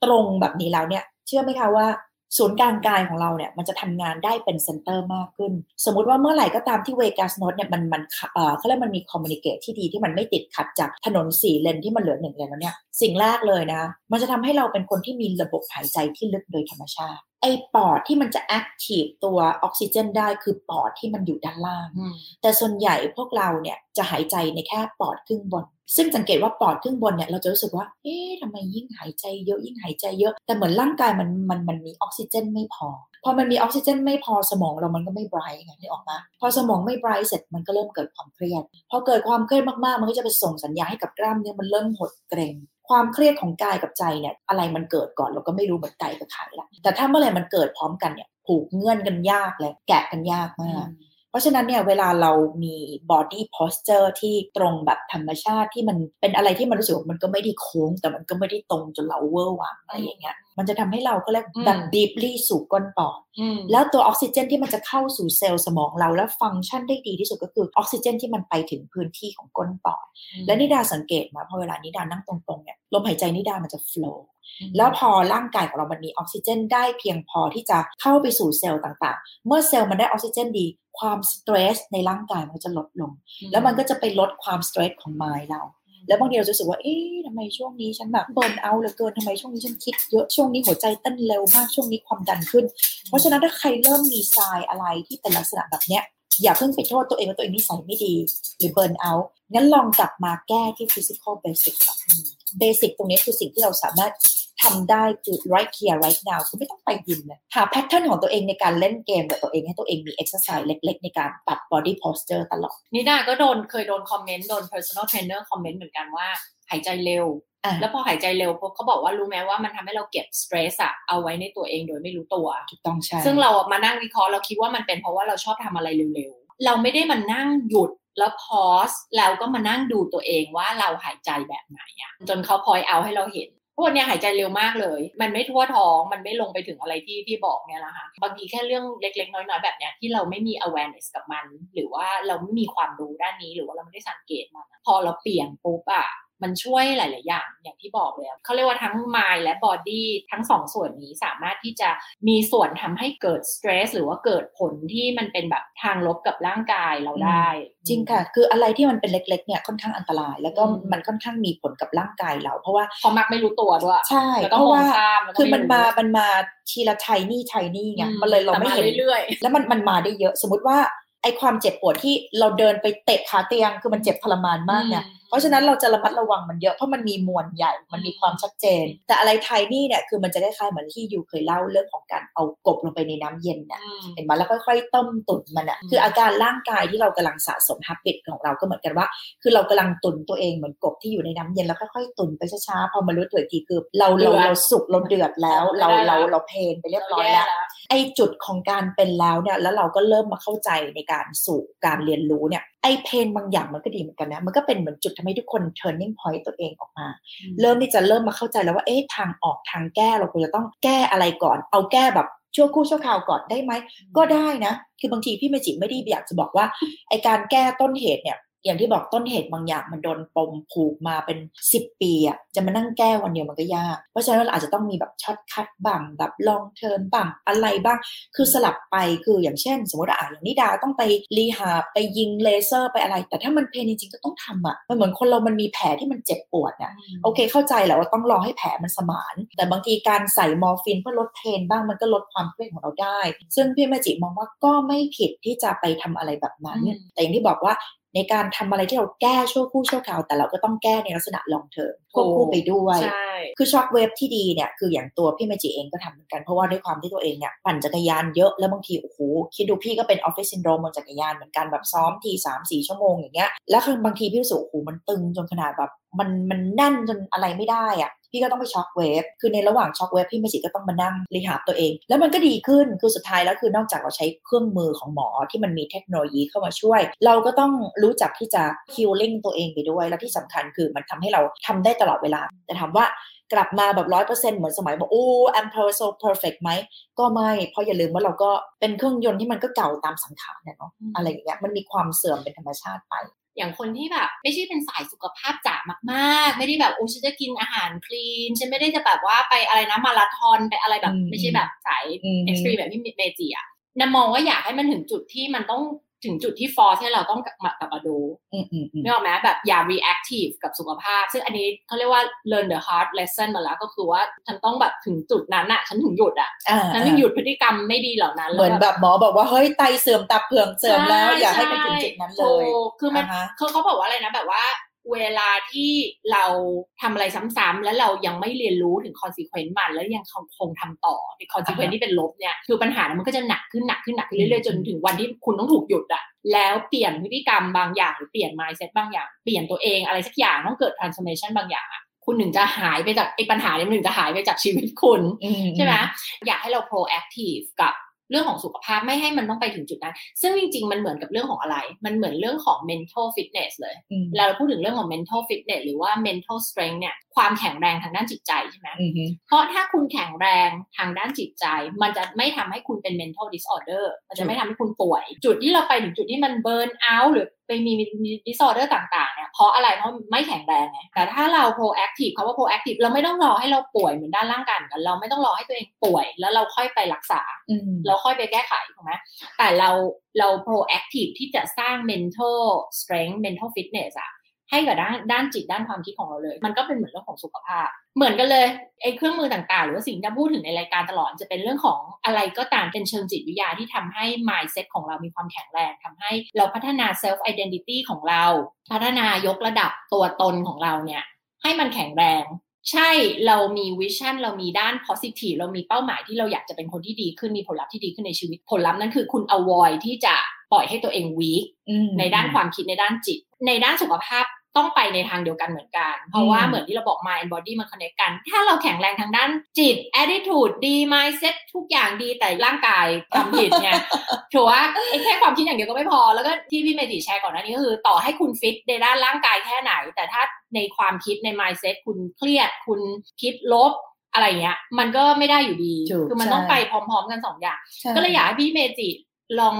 ตรงแบบนี้แล้วเนี่ย เชื่อไหมคะว่า ศูนย์กลางกายของเราเนี่ยมันจะทำงานได้เป็น center มากขึ้น สมมุติว่าเมื่อไหร่ก็ตามที่ vagus nerve เนี่ยมันมันเอ่อเขาเรียกมันมี communicate ที่ดีที่มันไม่ติดขัดจากถนนสี่เลนที่มันเหลือหนึ่งเลนแล้วเนี่ยสิ่งแรกเลยนะ มันจะทำให้เราเป็นคนที่มีระบบหายใจที่ลึกโดยธรรมชาติไอ้ปอดที่มันจะ active ตัวออกซิเจนได้คือปอดที่มันอยู่ด้านล่างอืมแต่ส่วนใหญ่พวกเราเนี่ยจะหายใจในแค่ปอดครึ่งบน ซึ่งสังเกตว่าปอดครึ่งบนเนี่ยเราจะรู้สึกว่า เอ๊ะทำไมยิ่งหายใจเยอะยิ่งหายใจเยอะ แต่เหมือนร่างกายมันมันมันมีออกซิเจนไม่พอ พอมันมีออกซิเจนไม่พอสมองเรามันก็ไม่ bright ไงนึกออกมะ พอสมองไม่ bright เสร็จมันก็เริ่มเกิดความเครียด พอเกิดความเครียดมากๆ มันก็จะไปส่งสัญญาณให้กับกล้ามเนื้อมันเริ่มหดเกร็งความเครียดของกายกับใจเนี่ยอะไรมันเกิดก่อนเราก็ไม่รู้เหมือนไก่กับไข่ละแต่ถ้าเมื่อไหร่มันเกิดพร้อมกันเนี่ยผูกเงื่อนกันยากเลยแกะกันยากมาก เพราะฉะนั้นเนี่ยเวลาเรามี body posture ที่ตรงแบบธรรมชาติที่มันเป็นอะไรที่มันรู้สึกว่ามันก็ไม่ได้โค้ง แต่มันก็ไม่ได้ตรงจนเราเวอร์วังอะไรอย่างเงี้ย มันจะทำให้เราก็เรียกแบบ deeply สู่ก้นปอดอืมแล้วตัวออกซิเจนที่มันจะเข้าสู่เซลล์สมองเราแล้วฟังก์ชันได้ดีที่สุดก็คือออกซิเจนที่มันไปถึงพื้นที่ของก้นปอด และนิดาสังเกตมาพอเวลานิดานั่งตรงๆเนี่ยลมหายใจนิดามันจะ flow แล้วพอร่างกายของเรามันมีออกซิเจน ได้เพียงพอที่จะเข้าไปสู่เซลล์ต่างๆ เมื่อเซลล์มันได้ออกซิเจนดี ความสเตรสในร่างกายมันก็จะลดลง แล้วมันก็จะไปลดความสเตรสของมายเรา แล้วบางทีเราจะรู้สึกว่าเอ๊ะทำไมช่วงนี้ฉันแบบเบิร์นเอาเหลือเกินทำไมช่วงนี้ฉันคิดเยอะช่วงนี้หัวใจเต้นเร็วมากช่วงนี้ความดันขึ้น เพราะฉะนั้นถ้าใครเริ่มมีทรายอะไรที่เป็นลักษณะแบบเนี้ยอย่าเพิ่งไปโทษตัวเองว่าตัวเองนิสัยไม่ดี หรือ burnout งั้นลองกลับมาแก้ที่ physical basic ก่อน basic ตรงนี้คือสิ่งที่เราสามารถ ทำได้คือ right here right now คือไม่ต้องไปยิมเลยหา pattern ของตัวเองในการเล่นเกมกับตัวเองให้ตัวเองมี exercise เล็ก ๆ ในการปรับ body posture ตลอดนิดาก็โดนเคยโดนคอมเมนต์โดน personal trainer คอมเมนต์เหมือนกันว่าหายใจเร็วอะแล้วพอหายใจเร็วปุ๊บเขาบอกว่ารู้ไหมว่ามันทำให้เราเก็บ stress อะเอาไว้ในตัวเองโดยไม่รู้ตัวถูกต้องใช่ซึ่งเราอะมานั่งวิเคราะห์เราคิดว่ามันเป็นเพราะว่าเราชอบทำอะไรเร็วๆ เราไม่ได้มานั่งหยุดแล้วพอสแล้วก็มานั่งดูตัวเองว่าเราหายใจแบบไหนอะจนเขาพอยเอาให้เราเห็น พวกเนี้ยหายใจเร็วมากเลย มันไม่ทั่วท้อง มันไม่ลงไปถึงอะไรที่ที่บอกเนี่ยนะคะบางทีแค่เรื่องเล็กๆ น้อยๆ แบบเนี้ยที่เราไม่มี awareness กับมัน หรือว่าเราไม่มีความรู้ด้านนี้ หรือว่าเราไม่ได้สังเกตมัน พอเราเปลี่ยนปุ๊บอะ มันช่วยหลาย ๆ อย่าง อย่างที่บอกเลยเขาเรียกว่าทั้ง mind และ body ทั้งสองส่วนนี้สามารถที่จะมีส่วนทำให้เกิด stress หรือว่าเกิดผลที่มันเป็นแบบทางลบกับร่างกายเราได้ จริงค่ะ คืออะไรที่มันเป็นเล็ก ๆ เนี่ยค่อนข้างอันตราย แล้วก็อืมมันค่อนข้างมีผลกับร่างกายเรา เพราะว่าเพราะมักไม่รู้ตัวด้วยใช่แล้วก็เพราะว่ามองข้ามแล้วก็คือมันไม่รู้มามันมาทีละไทนี่ไทนี่ไงอืมันเลยเราแต่ไม่มาเห็นเรื่อยแล้วมันมันมาได้เยอะ สมมติว่าไอความเจ็บปวดที่เราเดินไปเตะขาเตียงคือมันเจ็บทรมานๆมากเนี่ยอืม เพราะฉะนั้นเราจะระมัดระวังมันเยอะเพราะมันมีมวลใหญ่ มันมีความชัดเจน แต่อะไรไทนี่เนี่ยคือมันจะได้คล้ายเหมือนที่ยูเคยเล่าเรื่องของการเอากบลงไปในน้ำเย็นเนี่ยอืมเห็นไหมแล้วค่อยๆ ต้มตุ๋นมันอะอืมคืออาการร่างกายที่เรากำลังสะสมฮับบิตของเราก็เหมือนกันว่า คือเรากำลังตุนตัวเองเหมือนกบที่อยู่ในน้ำเย็นแล้วค่อยๆตุนไปช้าๆพอมารู้ตัวอีกทีคือเราเราเราสุกเราเดือดแล้ว เราเราเราเพลนไปเรียบร้อยแล้วไอจุดของการเป็นแล้วเนี่ยแล้วเราก็เริ่มมาเข้าใจในการสู่การเรียนรู้เนี่ยไอเพนบางอย่างมันก็ดีเหมือนกันนะ มันก็เป็นเหมือนจุดทำให้ทุกคน turning point ตัวเองออกมา เริ่มที่จะเริ่มมาเข้าใจแล้วว่าเอ๊ะทางออกทางแก้เราควรจะต้องแก้อะไรก่อน เอาแก้แบบชั่วครู่ชั่วคราวก่อนได้ไหม ก็ได้นะ คือบางทีพี่เมจิไม่ได้อยากจะบอกว่าไอการแก้ต้นเหตุเนี่ย อย่างที่บอกต้นเหตุบางอย่างมันโดนปมผูกมาเป็น 10 ปีอะจะมานั่งแก้วันเดียวมันก็ยาก เพราะฉะนั้นเราอาจจะต้องมีแบบ shortcut บ้างแบบ long term บ้างอะไรบ้าง คือสลับไปคืออย่างเช่น สมมติว่าอะอย่างนิดาต้องไป rehab ไปยิงเลเซอร์ไปอะไร แต่ถ้ามัน pain จริงๆก็ต้องทำอะมันเหมือนคนเรามันมีแผลที่มันเจ็บปวดอะโอเค เข้าใจแหละว่าต้องรอให้แผลมันสมาน แต่บางทีการใส่มอร์ฟินเพื่อลด pain บ้างมันก็ลดความเครียดของเราได้ ซึ่งพี่เมจิมองว่าก็ไม่ผิดที่จะไปทำอะไรแบบนั้นอืมแต่อย่างที่บอกว่า ในการทำอะไรที่เราแก้ชั่วครู่ชั่วคราว แต่เราก็ต้องแก้ในลักษณะ long term ควบคู่ไปด้วยใช่คือ shockwave ที่ดีเนี่ยคืออย่างตัวพี่เมจิเองก็ทำเหมือนกันเพราะว่าด้วยความที่ตัวเองเนี่ยปั่นจักรยานเยอะแล้วบางทีโอ้โหคิดดูพี่ก็เป็นออฟฟิศซินโดรมบนจักรยานเหมือนกันแบบซ้อมทีสามสี่ชั่วโมงอย่างเงี้ยแล้วคือบางทีพี่รู้สึกโอ้โหมันตึงจนขนาดแบบมันมันแน่นจนอะไรไม่ได้อะพี่ก็ต้องไป shockwave คือในระหว่าง shockwave พี่เมจิก็ต้องมานั่ง rehab ตัวเอง แล้วมันก็ดีขึ้น คือสุดท้ายแล้วคือนอกจากเราใช้เครื่องมือของหมอที่มันมีเทคโนโลยีเข้ามาช่วย เราก็ต้องรู้จักที่จะ healing ตัวเองไปด้วย แล้วที่สำคัญคือมันทำให้เราทำได้ตลอดเวลา แต่ถามว่ากลับมาแบบร้อยเปอร์เซ็นต์เหมือนสมัยบอกโอ้ I'm so perfect ไหม ก็ไม่ เพราะอย่าลืมว่าเราก็เป็นเครื่องยนต์ที่มันก็เก่าตามสังขารเนี่ยเนาะอืมอะไรอย่างเงี้ย มันมีความเสื่อมเป็นธรรมชาติไป อย่างคนที่แบบไม่ใช่เป็นสายสุขภาพจ๋ามาก ๆ ไม่ได้แบบโอ้ฉันจะกินอาหารคลีน ฉันไม่ได้จะแบบว่าไปอะไรนะมาราธอนไปอะไรแบบอืมไม่ใช่แบบสายอืม extreme แบบพี่เมจิอะนามองว่าอยากให้มันถึงจุดที่มันต้อง ถึงจุดที่ฟอร์สให้เราต้องกลับมากลับมาดูอืมอืมอืมนึกออกไหมแบบอย่า reactive กับสุขภาพ ซึ่งอันนี้เขาเรียกว่า learn the hard lesson มาแล้วก็คือว่าฉันต้องแบบถึงจุดนั้นอะฉันถึงหยุดอะอ่าฉันถึงหยุดพฤติกรรมไม่ดีเหล่านั้นเหมือนแบบหมอบอกว่าเฮ้ยไตเสื่อมตับเสื่อมเสื่อมแล้ว อย่าให้ไปถึงจุดนั้นเลยถูกคือมันอ่าฮะคือเขาบอกว่าอะไรนะแบบว่า เวลาที่เราทำอะไรซ้ำๆแล้วเรายังไม่เรียนรู้ถึง consequence มัน แล้วยังคงทำต่อใน consequence ที่เป็นลบเนี่ยคือปัญหามันก็จะหนักขึ้นหนักขึ้นหนักขึ้นเรื่อยๆจนถึงวันที่คุณต้องถูกหยุดอะแล้วเปลี่ยนพฤติกรรมบางอย่างหรือเปลี่ยน mindset บางอย่าง เปลี่ยนตัวเองอะไรสักอย่างต้องเกิด transformation บางอย่างอะคุณถึงจะหายไปจากไอ้ปัญหาเนี่ยมันถึงจะหายไปจากชีวิตคุณอืใช่ไหมอยากให้เรา proactive กับ เรื่องของสุขภาพไม่ให้มันต้องไปถึงจุดนั้น ซึ่งจริง ๆ มันเหมือนกับเรื่องของอะไร มันเหมือนเรื่องของ mental fitness เลยอืมเวลาเราพูดถึงเรื่องของ mental fitness หรือว่า mental strength เนี่ย ความแข็งแรงทางด้านจิตใจใช่ไหมอืมฮึเพราะถ้าคุณแข็งแรงทางด้านจิตใจ มันจะไม่ทำให้คุณเป็น mental disorder มันจะไม่ทำให้คุณป่วย จุดที่เราไปถึงจุดที่มัน burn out หรือไปมี disorder ต่างๆเนี่ยเพราะอะไรเพราะไม่แข็งแรงไงแต่ถ้าเรา proactive คำว่า proactive เราไม่ต้องรอให้เราป่วยเหมือนด้านร่างกายเหมือนกันเราไม่ต้องรอให้ตัวเองป่วย แล้วเราค่อยไปรักษาอืมเราค่อยไปแก้ไขถูกไหมแต่เราเรา proactive ที่จะสร้าง mental strength mental fitness อะ ให้กับด้านด้านจิตด้านความคิดของเราเลย มันก็เป็นเหมือนเรื่องของสุขภาพ เหมือนกันเลยไอ้เครื่องมือต่างๆ หรือว่าสิ่งที่พูดถึงในรายการตลอดจะเป็นเรื่องของอะไรก็ตามเป็นเชิงจิตวิทยาที่ทำให้ mindset ของเรามีความแข็งแรงทำให้เราพัฒนา self identity ของเรา พัฒนายกระดับตัวตนของเราเนี่ยให้มันแข็งแรงใช่เรามีวิชั่นเรามีด้าน positive เรามีเป้าหมายที่เราอยากจะเป็นคนที่ดีขึ้นมีผลลัพธ์ที่ดีขึ้นในชีวิต ผลลัพธ์นั้นคือคุณ avoid ที่จะปล่อยให้ตัวเอง weak อืมในด้านความคิดในด้านจิต ในด้านสุขภาพ ต้องไปในทางเดียวกันเหมือนกัน เพราะว่าอืมเหมือนที่เราบอก mind and body มัน connect กัน ถ้าเราแข็งแรงทางด้านจิต attitude ดี mindset ทุกอย่างดีแต่ร่างกายทำผิดเนี่ยถือว่าไอ้แค่ความคิดอย่างเดียวก็ไม่พอ แล้วก็ที่พี่เมจิแชร์ก่อนหน้านี้ก็คือ ต่อให้คุณฟิตในด้านร่างกายแค่ไหน แต่ถ้าในความคิดใน mindset คุณเครียด คุณคิดลบอะไรเงี้ย มันก็ไม่ได้อยู่ดีถูกคือมันใช่ต้องไปพร้อม ๆ กันสองอย่างใช่ก็เลยอยากให้พี่เมจิ ลอง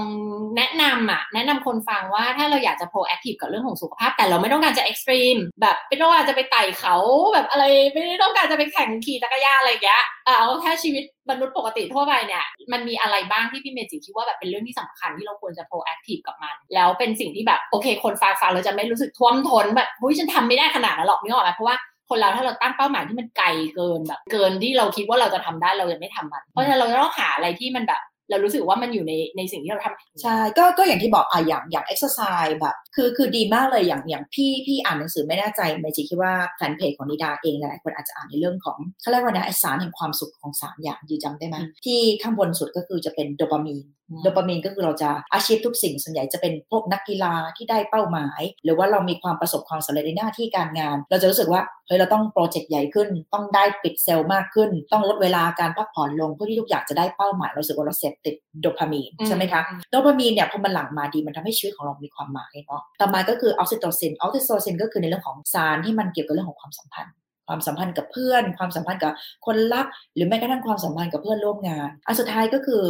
แนะนำอะแนะนำคนฟังว่าถ้าเราอยากจะ proactive กับเรื่องของสุขภาพ แต่เราไม่ต้องการจะ extreme แบบไม่ต้องการจะไปไต่เขาแบบอะไรไม่ได้ต้องการจะไปแข่งขี่จักรยานอะไรอย่างเงี้ยเอาแค่ชีวิตมนุษย์ปกติทั่วไปเนี่ยมันมีอะไรบ้างที่พี่เมจิคิดว่าแบบเป็นเรื่องที่สำคัญที่เราควรจะ proactive กับมัน แล้วเป็นสิ่งที่แบบโอเค คนฟังฟังเราจะไม่รู้สึกท่วมท้นแบบเฮ้ยฉันทำไม่ได้ขนาดนั้นหรอกนึกออกไหมเพราะว่าคนเราถ้าเราตั้งเป้าหมายที่มันไกลเกินแบบ เกินที่เราคิดว่าเราจะทำได้เราจะไม่ทำมัน เพราะฉะนั้นเราต้องหาอะไรที่มันแบบ เรารู้สึกว่ามันอยู่ในในสิ่งที่เราทำใช่ก็ก็อย่างที่บอกอะอย่างอย่าง exercise แบบ คือคือดีมากเลยอย่างอย่างพี่พี่อ่านหนังสือไม่แน่ใจเมจิคิดว่าแฟนเพจของนิดาเองหลายคนอาจจะอ่านในเรื่องของเขาเรียกว่านะไอสารแห่งความสุขของสามอย่างยูจำได้ไหมที่ข้างบนสุดก็คือจะเป็นโดปามีน โดปามีนก็คือเราจะอาชีพทุกสิ่งส่วนใหญ่จะเป็นพวกนักกีฬาที่ได้เป้าหมาย หรือว่าเรามีความประสบความสำเร็จในหน้าที่การงาน เราจะรู้สึกว่าเฮ้ยเราต้องโปรเจกต์ใหญ่ขึ้น ต้องได้ปิดเซลล์มากขึ้น ต้องลดเวลาการพักผ่อนลงเพื่อที่ทุกอย่างจะได้เป้าหมาย เราสึกว่าเราเสพติดโดปามีนใช่ไหมคะโดปามีนเนี่ยพอมันหลั่งมาดีมันทำให้ชีวิตของเรามีความหมายเนาะต่อมาก็คือออกซิโตซินออกซิโตซินก็คือในเรื่องของสารที่มันเกี่ยวกับเรื่องของความสัมพันธ์ความสัมพันธ์กับเพื่อน ความสัมพันธ์กับคนรัก หรือแม้กระทั่งความสัมพันธ์กับเพื่อนร่วมงาน อันสุดท้ายก็คือ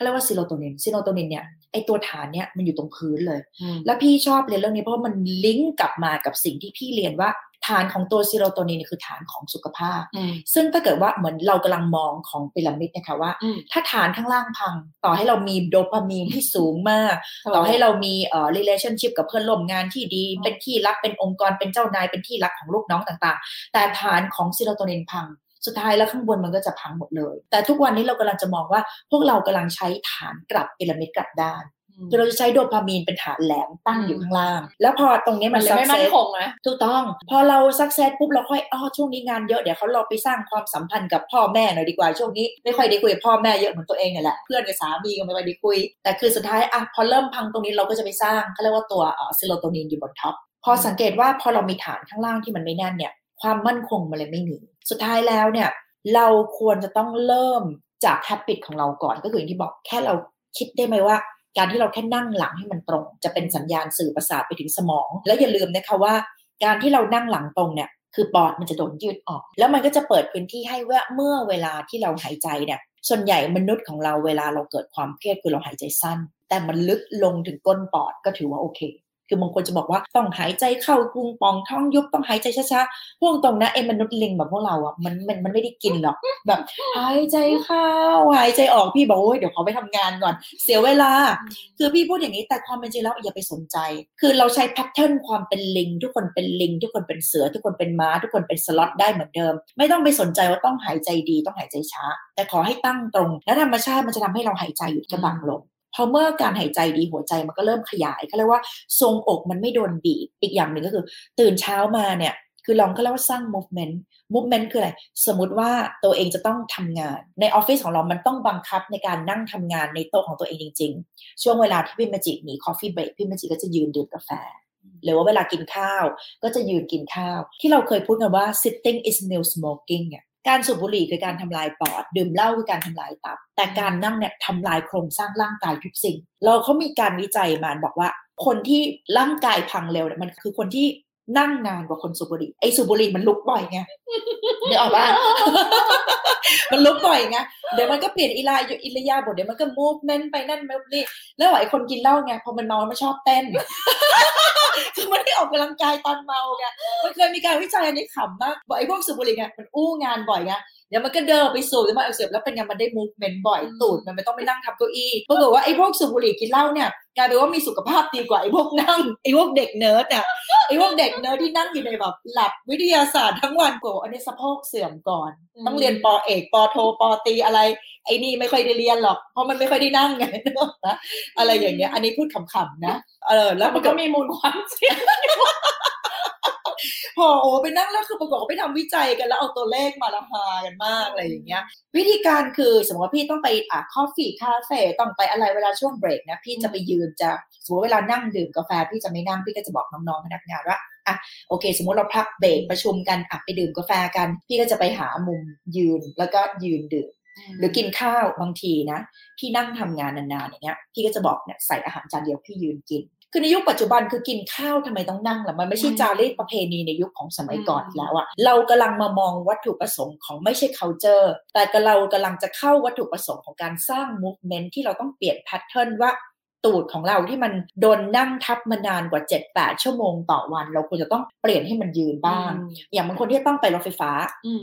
เขาเรียกว่าซีโรโทนินซีโรโทนินเนี่ยไอตัวฐานเนี่ยมันอยู่ตรงพื้นเลย แล้วพี่ชอบเรียนเรื่องนี้เพราะว่ามันลิงก์กลับมากับสิ่งที่พี่เรียนว่าฐานของตัวซีโรโทนินคือฐานของสุขภาพ ซึ่งถ้าเกิดว่าเหมือนเรากำลังมองของพีระมิดนะคะว่า ถ้าฐานข้างล่างพัง ต่อให้เรามีโดปามีนที่สูงมาก ต่อให้เรามีเอ่อ relationship กับเพื่อนร่วมงานที่ดี เป็นที่รักเป็นองค์กรเป็นเจ้านายเป็นที่รักของลูกน้องต่างๆ แต่ฐานของซีโรโทนินพัง สุดท้ายแล้วข้างบนมันก็จะพังหมดเลย แต่ทุกวันนี้เรากำลังจะมองว่าพวกเรากำลังใช้ฐานกลับพีระมิดกลับด้านคือเราจะใช้โดปามีนเป็นฐานแหลมตั้งอยู่ข้างล่าง แล้วพอตรงนี้มันมันเลยไม่มั่นคงนะถูกต้อง พอเรา success ปุ๊บเราค่อยอ๋อช่วงนี้งานเยอะเดี๋ยวเขาเราไปสร้างความสัมพันธ์กับพ่อแม่หน่อยดีกว่าช่วงนี้ไม่ค่อยได้คุยกับพ่อแม่เยอะเหมือนตัวเองเนี่ยแหละเพื่อนกับสามีก็ไม่ค่อยได้คุย แต่คือสุดท้ายอะพอเริ่มพังตรงนี้เราก็จะไปสร้างเขาเรียกว่าตัวซีโรโทนินอยู่บน top พอสังเกตว่าพอเรามีฐานข้างล่างที่มันไม่แน่นเนี่ยความมั่นคงมันเลยไม่มี สุดท้ายแล้วเนี่ย เราควรจะต้องเริ่มจากแฮปปิตของเราก่อนก็คืออย่างที่บอกแค่เราคิดได้ไหมว่า การที่เราแค่นั่งหลังให้มันตรง จะเป็นสัญญาณสื่อประสาทไปถึงสมอง แล้วอย่าลืมนะคะว่า การที่เรานั่งหลังตรงเนี่ยคือปอดมันจะโดนยืดออก แล้วมันก็จะเปิดพื้นที่ให้ว่าเมื่อเวลาที่เราหายใจเนี่ยส่วนใหญ่มนุษย์ของเราเวลาเราเกิดความเครียดคือเราหายใจสั้น แต่มันลึกลงถึงก้นปอดก็ถือว่าโอเค คือบางคนจะบอกว่าต้องหายใจเข้าพุงปองท้องยุบต้องหายใจช้าๆพวกตรงนะไอ้มนุษย์ลิงแบบพวกเราอะมันมันมันไม่ได้กินหรอกแบบหายใจเข้าหายใจออกพี่บอกโอ้ยเดี๋ยวขอไปทำงานก่อน เสียเวลา คือพี่พูดอย่างนี้แต่ความเป็นจริงแล้วอย่าไปสนใจ คือเราใช้แพทเทิร์นความเป็นลิง ทุกคนเป็นลิง ทุกคนเป็นเสือ ทุกคนเป็นม้า ทุกคนเป็นสล็อตได้เหมือนเดิม ไม่ต้องไปสนใจว่าต้องหายใจดีต้องหายใจช้า แต่ขอให้ตั้งตรง และธรรมชาติมันจะทำให้เราหายใจหยุดกระบังล พอเมื่อการหายใจดีหัวใจมันก็เริ่มขยายเขาเรียกว่าทรงอกมันไม่โดนบีบอีกอย่างหนึ่งก็คือ ตื่นเช้ามาเนี่ยคือลองเขาเรียกว่าสร้าง movement movement คืออะไร สมมติว่าตัวเองจะต้องทำงาน ในออฟฟิศของเรา มันต้องบังคับในการนั่งทำงานในโต๊ะของตัวเองจริง ๆ ช่วงเวลาที่พี่มจิหนี coffee break พี่มจิก็จะยืนดื่มกาแฟ หรือว่าเวลากินข้าวก็จะยืนกินข้าว ที่เราเคยพูดกันว่า sitting is new smoking เนี่ย การสูบบุหรี่คือการทำลายปอด ดื่มเหล้าคือการทำลายตับ แต่การนั่งเนี่ยทำลายโครงสร้างร่างกายทุกสิ่ง เราเขามีการวิจัยมาบอกว่า คนที่ร่างกายพังเร็วเนี่ยมันคือคนที่นั่งนานกว่าคนสูบบุหรี่ไอ้สูบบุหรี่มันลุกบ่อยไงเดี๋ยวออกป่ะมันลุกบ่อยไงเดี๋ยวมันก็เปลี่ยนอิรายอิรยาบทเดี๋ยวมันก็ movement ไปนั่นไปนี่แล้วไอ้คนกินเหล้าไงพอมันเมามันชอบเต้น คือมันได้ออกกำลังกายตอนเมาไงมันเคยมีการวิจัยอันนี้ขำมากบอกไอ้พวกสูบบุหรี่ไงมันอู้งานบ่อยไง เดี๋ยวมันก็เดินไปสูบแล้วมันเอาเสียบแล้วเป็นไงมันได้ movement บ่อยตูดมันไม่ต้องไปนั่งทับเก้าอี้ปรากฏว่าไอ้พวกสูบบุหรี่กินเหล้าเนี่ยกลายเป็นว่ามีสุขภาพดีกว่าไอ้พวกนั่งไอ้พวกเด็กเนิร์ดอะไอ้พวกเด็กเนิร์ดที่นั่งอยู่ในแบบแล็บวิทยาศาสตร์ทั้งวันโกอันนี้สะโพกเสื่อมก่อน ต้องเรียนปอเอกปอโทปอตรีอะไร ไอ้นี่ไม่ค่อยได้เรียนหรอก เพราะมันไม่ค่อยได้นั่งไงนะอะไรอย่างเงี้ย อันนี้พูดขำๆนะเออแล้วมันมันก็ก็มีมูลความเสี่ยงพ อโอ้ไปนั่งแล้วคือปรากฏว่าไปทำวิจัยกันแล้วเอาตัวเลขมาละหากันมากอะไรอย่างเงี้ย วิธีการคือสมมติว่าพี่ต้องไปอะ coffee คาเฟ่ต้องไปอะไรเวลาช่วงเบรกนะพี่จะไปยืนจะสมมติเวลานั่งดื่มกาแฟพี่จะไม่นั่งพี่ก็จะบอกน้องๆพนักงานว่าอะโอเค สมมติเราพักเบรกประชุมกันอะไปดื่มกาแฟกัน พี่ก็จะไปหามุมยืนแล้วก็ยืนดื่มหรือกินข้าวบางทีนะ พี่นั่งทำงานนานๆอย่างเงี้ย พี่ก็จะบอกเนี่ยใส่อาหารจานเดียวพี่ยืนกิน คือในยุคปัจจุบันคือกินข้าวทำไมต้องนั่งล่ะมันไม่ใช่อืมจารีตประเพณีในยุคของสมัยก่อนอืมแล้วอะเรากำลังมามองวัตถุประสงค์ของไม่ใช่ culture แต่ก็เรากำลังจะเข้าวัตถุประสงค์ของการสร้าง movement ที่เราต้องเปลี่ยน pattern ว่าตูดของเราที่มันโดนนั่งทับมานานกว่า 7-8 ชั่วโมงต่อวัน เราควรจะต้องเปลี่ยนให้มันยืนบ้าง อย่างบางคนที่ต้องไปรถไฟฟ้าอื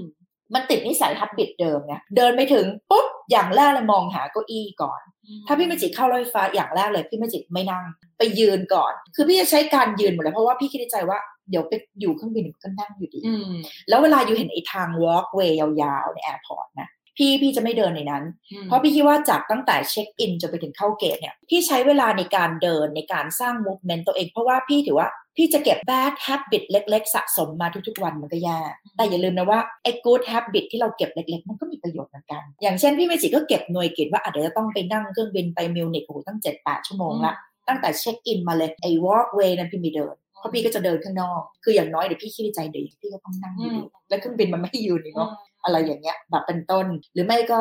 มมันติดนิสัย habit เดิมไงเดินไปถึงปุ๊บอย่างแรกเลยมองหาเก้าอี้ก่อน ถ้าพี่เมจิเข้ารถไฟฟ้าอย่างแรกเลยพี่เมจิไม่นั่ง ไปยืนก่อน คือพี่จะใช้การยืนหมดเลยเพราะว่าพี่คิดในใจว่าเดี๋ยวไปอยู่เครื่องบินก็นั่งอยู่ดีอืมแล้วเวลาอยู่เห็นไอ้ทาง walkway ยาวๆใน airport นะ พี่พี่จะไม่เดินในนั้นอืมเพราะพี่คิดว่าจากตั้งแต่เช็คอินจนไปถึงเข้า gate เนี่ยพี่ใช้เวลาในการเดินในการสร้าง movement ตัวเอง เพราะว่าพี่ถือว่าพี่จะเก็บ bad habit เล็ก ๆ สะสมมาทุกๆ วันมันก็แย่ แต่อย่าลืมนะว่าไอ้ good habit ที่เราเก็บเล็ก ๆ มันก็มีประโยชน์เหมือนกัน อย่างเช่นพี่เมจิก็เก็บหน่วยกิตว่าอาจจะเดี๋ยวจะต้องไปนั่งเครื่องบินไปมิวนิกโอ้โหตั้ง 7-8 ชั่วโมงละ ตั้งแต่เช็คอินมาเลยไอ้ walkway นั้นพี่ไม่เดินเพราะพี่ก็จะเดินข้างนอก คืออย่างน้อยเดี๋ยวพี่คิดในใจเดี๋ยวพี่ก็ต้องนั่งอยู่ดีแล้วเครื่องบินมันไม่ให้ยืนนี่เนาะอะไรอย่างเงี้ยแบบเป็นต้น หรือไม่ก็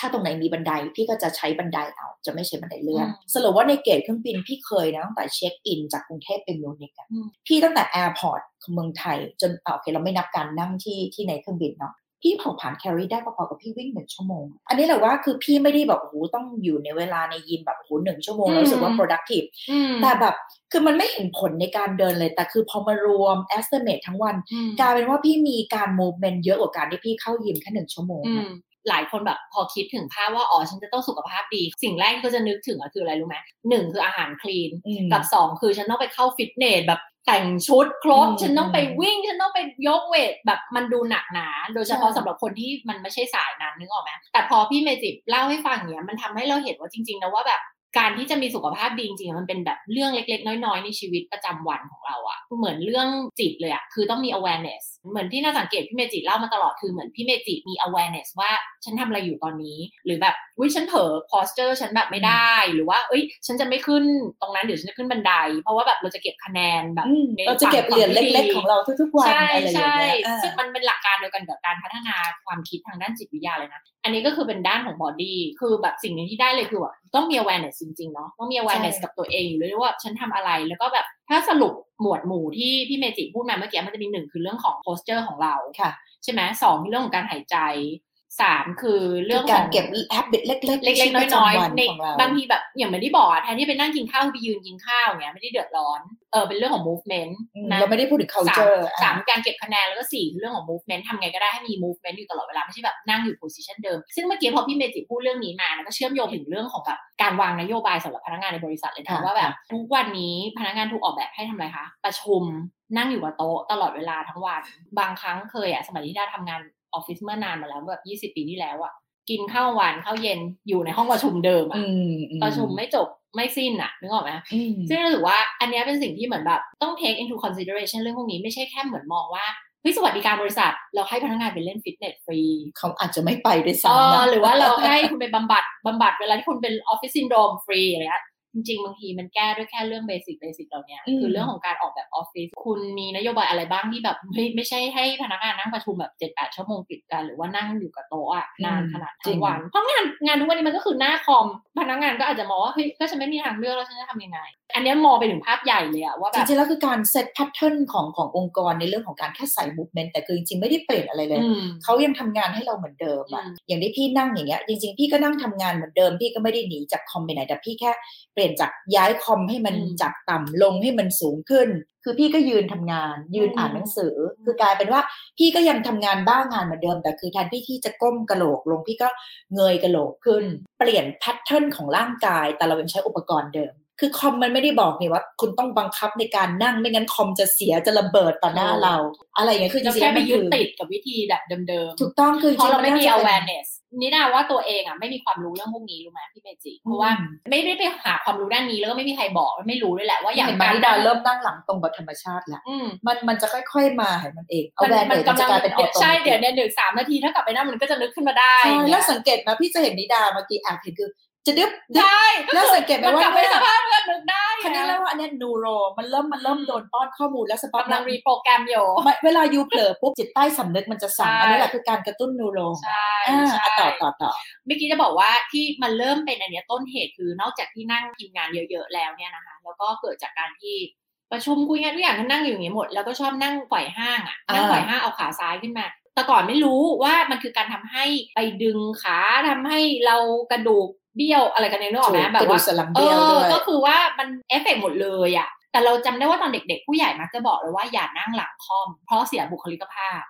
ถ้าตรงไหนมีบันไดพี่ก็จะใช้บันไดเอาจะไม่ใช้บันไดเลื่อนอืมสรุปว่าใน gate เครื่องบินพี่เคยนะตั้งแต่เช็คอินจากกรุงเทพเป็นมิวนิกอะอืมพี่ตั้งแต่ airport ของเมืองไทย จนอะโอเคเราไม่นับการนั่งที่ที่ในเครื่องบินเนาะ พี่เผาผลาญแคลอรีได้พอๆกับพี่วิ่งหนึ่งชั่วโมง อันนี้แหละว่าคือพี่ไม่ได้แบบโอ้โหต้องอยู่ในเวลาในยิมแบบโอ้โหหนึ่งชั่วโมงแล้วรู้สึกว่า productive อืมแต่แบบคือมันไม่เห็นผลในการเดินเลย แต่คือพอมารวม estimate ทั้งวันอืมกลายเป็นว่าพี่มีการ movement เยอะกว่าการที่พี่เข้ายิมแค่หนึ่งชั่วโมงอือะมหลายคนแบบพอคิดถึงภาพว่าอ๋อฉันจะต้องสุขภาพดี สิ่งแรกที่ก็จะนึกถึงอะคืออะไรรู้ไหมหนึ่งคืออาหารคลีนอืมกับสองคือฉันต้องไปเข้าฟิตเนสแบบ แต่งชุดครบอืมฉันต้องไปวิ่ง ฉันต้องไปยกเวทแบบมันดูหนักหนา โดยเฉพาะใช่สำหรับคนที่มันไม่ใช่สายนั้นนึกออกไหมแต่พอพี่เมจิเล่าให้ฟังเนี้ยมันทำให้เราเห็นว่าจริง ๆ นะว่าแบบ การที่จะมีสุขภาพดีจริงๆมันเป็นแบบเรื่องเล็ก ๆ น้อยๆ ในชีวิตประจำวันของเราอะเหมือนเรื่องจิตเลยอะคือต้องมี awareness เหมือนที่น่าสังเกตพี่เมจิเล่ามาตลอดคือเหมือนพี่เมจิมี awareness ว่าฉันทำอะไรอยู่ตอนนี้ หรือแบบอุ้ยฉันเผลอ posture ฉันแบบไม่ได้ หรือว่า เอ้ย ฉันจะไม่ขึ้นตรงนั้นเดี๋ยวฉันจะขึ้นบันได เพราะว่าแบบเราจะเก็บคะแนนแบบอืมในเราจะเก็บเหรียญฝั่เล็กที่ๆของเราทุกๆวันใช่อะไรอย่างใช่เงี้ยอ่าซึ่งมันเป็นหลักการเดียวกันกับการพัฒนาความคิดทางด้านจิตวิทยาเลยนะ อันนี้ก็คือเป็นด้านของบอดี้คือแบบสิ่งหนึงที่ได้เลยคือแบบต้องมี awareness จริงๆเนาะต้องมี awareness กับตัวเองอยู่เลยว่าฉันทำอะไรแล้วก็แบบถ้าสรุปหมวดหมู่ที่พี่เมจิพูดมาเมื่อกี้มันจะมีหนึ่งคือเรื่องของ posture ของเราค่ะใช่ไหมสองคือเรื่องของการหายใจ สามคือเรื่องกาขรองเก็บ habit เล็กๆเล็กๆชีวิตประน้อยจำวันๆในของเราบางทีแบบอย่างเหมือนที่บอกอะแทนที่ไปนั่งกินข้าวไปยืนกินข้าวอย่างเงี้ยไม่ได้เดือดร้อนเออเป็นเรื่องของ movement อืมนะเราไม่ได้พูดถึงสาม culture สามอะการเก็บคะแนนแล้วก็สี่คือเรื่องของ movement ทำไงก็ได้ให้มี movement อยู่ตลอดเวลา ไม่ใช่แบบนั่งอยู่ position เดิม ซึ่งเมื่อกี้พอพี่เมจิพูดเรื่องนี้มานะก็เชื่อมโยงถึงเรื่องของแบบการวางนโยบายสำหรับพนักงานในบริษัทเลยนะค่ะว่าแบบทุกวันนี้พนักงานถูกออกแบบให้ทำอะไรคะประชุมนั่งอยู่กับโต๊ะตลอดเวลาทั้งวัน บางครั้งเคยอะสมัยที่ได้ทำงาน ออฟฟิศเมื่อนานมาแล้วแบบยี่สิบปีที่แล้วอะกินข้าววันข้าวเย็นอยู่ในห้องประชุมเดิมอะอืมอืประชุมไม่จบไม่สิ้นอะนึกออกไหมอืมซึ่งรู้สึกว่าอันเนี้ยเป็นสิ่งที่เหมือนแบบต้อง take into consideration เรื่องพวกนี้ไม่ใช่แค่เหมือนมองว่าเฮ้ยสวัสดิการบริษัท เราให้พนักงานไปเล่นฟิตเนสฟรีเขาอาจจะไม่ไปด้วยเอซ้ำอนะหรือว่าเราให้คุณไปบำบัดบำบัดเวลาที่คุณเป็นออฟฟิศซินโดรมฟรีอะไรเงี้ย จริงๆ บางทีมันแก้ด้วยแค่เรื่อง basic basic เหล่าเนี้ยคือเรื่องของการออกแบบออฟฟิศคุณมีนโยบายอะไรบ้างที่แบบไม่ไม่ใช่ให้พนักงานนั่งประชุมแบบเจ็ดแปดชั่วโมงติดกัน หรือว่านั่งอยู่กับโต๊ะอะนานขนาดทั้งวัน เพราะงานงานทุกวันนี้มันก็คือหน้าคอมพนักงานก็อาจจะมองว่าเฮ้ยก็ฉันไม่มีทางเลือกแล้วฉันจะทำยังไง อันเนี้ยมองไปถึงภาพใหญ่เลยอะว่าแบบจริงๆแล้วคือการ set pattern ของขององค์กรในเรื่องของการแค่ใส่ movement แต่คือจริงๆไม่ได้เปลี่ยนอะไรเลยอืมเขายังทำงานให้เราเหมือนเดิมอะอืมอย่างที่พี่นั่งอย่างเงี้ยจริง ๆ พี่ก็นั่งทำงานเหมือนเดิมพี่ก็ไม่ได้หนีจากคอมไปไหนแต่พี่แค่เปลี่ยนจากย้ายคอมให้มันอืมจากต่ำลงให้มันสูงขึ้น คือพี่ก็ยืนทำงาน ยืนอืมอ่านหนังสือ คือกลายเป็นว่าพี่ก็ยังทำงานบ้างงานเหมือนเดิม แต่คือแทนที่ที่จะก้มกระโหลกลงพี่ก็เงยกระโหลกขึ้น เปลี่ยนแพทเทิร์นของร่างกาย แต่เรายังใช้อุปกรณ์เดิม คือคอมมันไม่ได้บอกนี่ว่า คุณต้องบังคับในการนั่งไม่งั้นคอมจะเสียจะระเบิดต่อหน้าเรา อะไรอย่างเงี้ยคือจเราริงๆแค่แล้วไปมันยึดคือติดกับวิธีแบบเดิมๆถูกต้องคือเพราะเราไม่มีจงๆนน่จะป็น awareness นี่นาว่าตัวเองอะไม่มีความรู้เรื่องพวกนี้รู้ไหมพี่เมจิเพราะว่าอืมไม่ได้ไปหาความรู้ด้านนี้แล้วก็ไม่มีใครบอกไม่รู้ด้วยแหละว่าอย่างเห็นไหมการนิดาเริ่มนั่งหลังตรงแบบธรรมชาติแล้วอืมมันมันจะค่อย ๆ มาเห็นมันเองเอามันแวนมันเนกำจะลังกลายเป็นออโตใช่เดี๋ยวในหนึ่งสามนาทีถ้ากลับไปนั่งมันก็จะนึกขึ้นมาได้ใช่อย่างเงี้ยแล้วสังเกตนะพี่จะเห็นนิดาเมื่อกี้แอบเห็นคือ จะดึบดึบใช่แล้วสังเกตไหมมันว่ากลับไปสภาพเพื่อนนึกได้คันนี้เรียกว่าอันเนี้นูโรมันเริ่มมันเริ่มโดนป้อนข้อมูลแล้วสปอตกำลังรีโปรแกรมอยู่ไม่เวลายูเผลอปุ๊บจิตใต้สำนึกมันจะสั่งใช่อันนี้แหละคือการกระตุ้นนูโรใช่อ่าใช่อะต่อต่อต่อเมื่อกี้จะบอกว่าที่มันเริ่มเป็นอันเนี้ยต้นเหตุคือนอกจากที่นั่งทีมงานเยอะๆแล้วเนี่ยนะคะ แล้วก็เกิดจากการที่ประชุมคุยงานทุกอย่างก็นั่งอยู่อย่างนี้หมด แล้วก็ชอบนั่งไขว่ห้างอะนั่งไขว่ห้างเอาขาซ้ายขึ้นมาแต่ก่อนไม่รู้ว่ามันคือการทำให้ไปดึงขาทำให้เรากระดูก เบี้ยวอะไรกันเนี่ยนึกออกไหมถูกแบบกระดูว่ากสันหลังเอเบี้ยวอด้วยก็คือว่ามันเอฟเฟกต์หมดเลยอะแต่เราจำได้ว่าตอนเด็กๆ ผู้ใหญ่มักจะบอกเลยว่าอย่านั่งหลังคอม เพราะเสียบุคลิกภาพ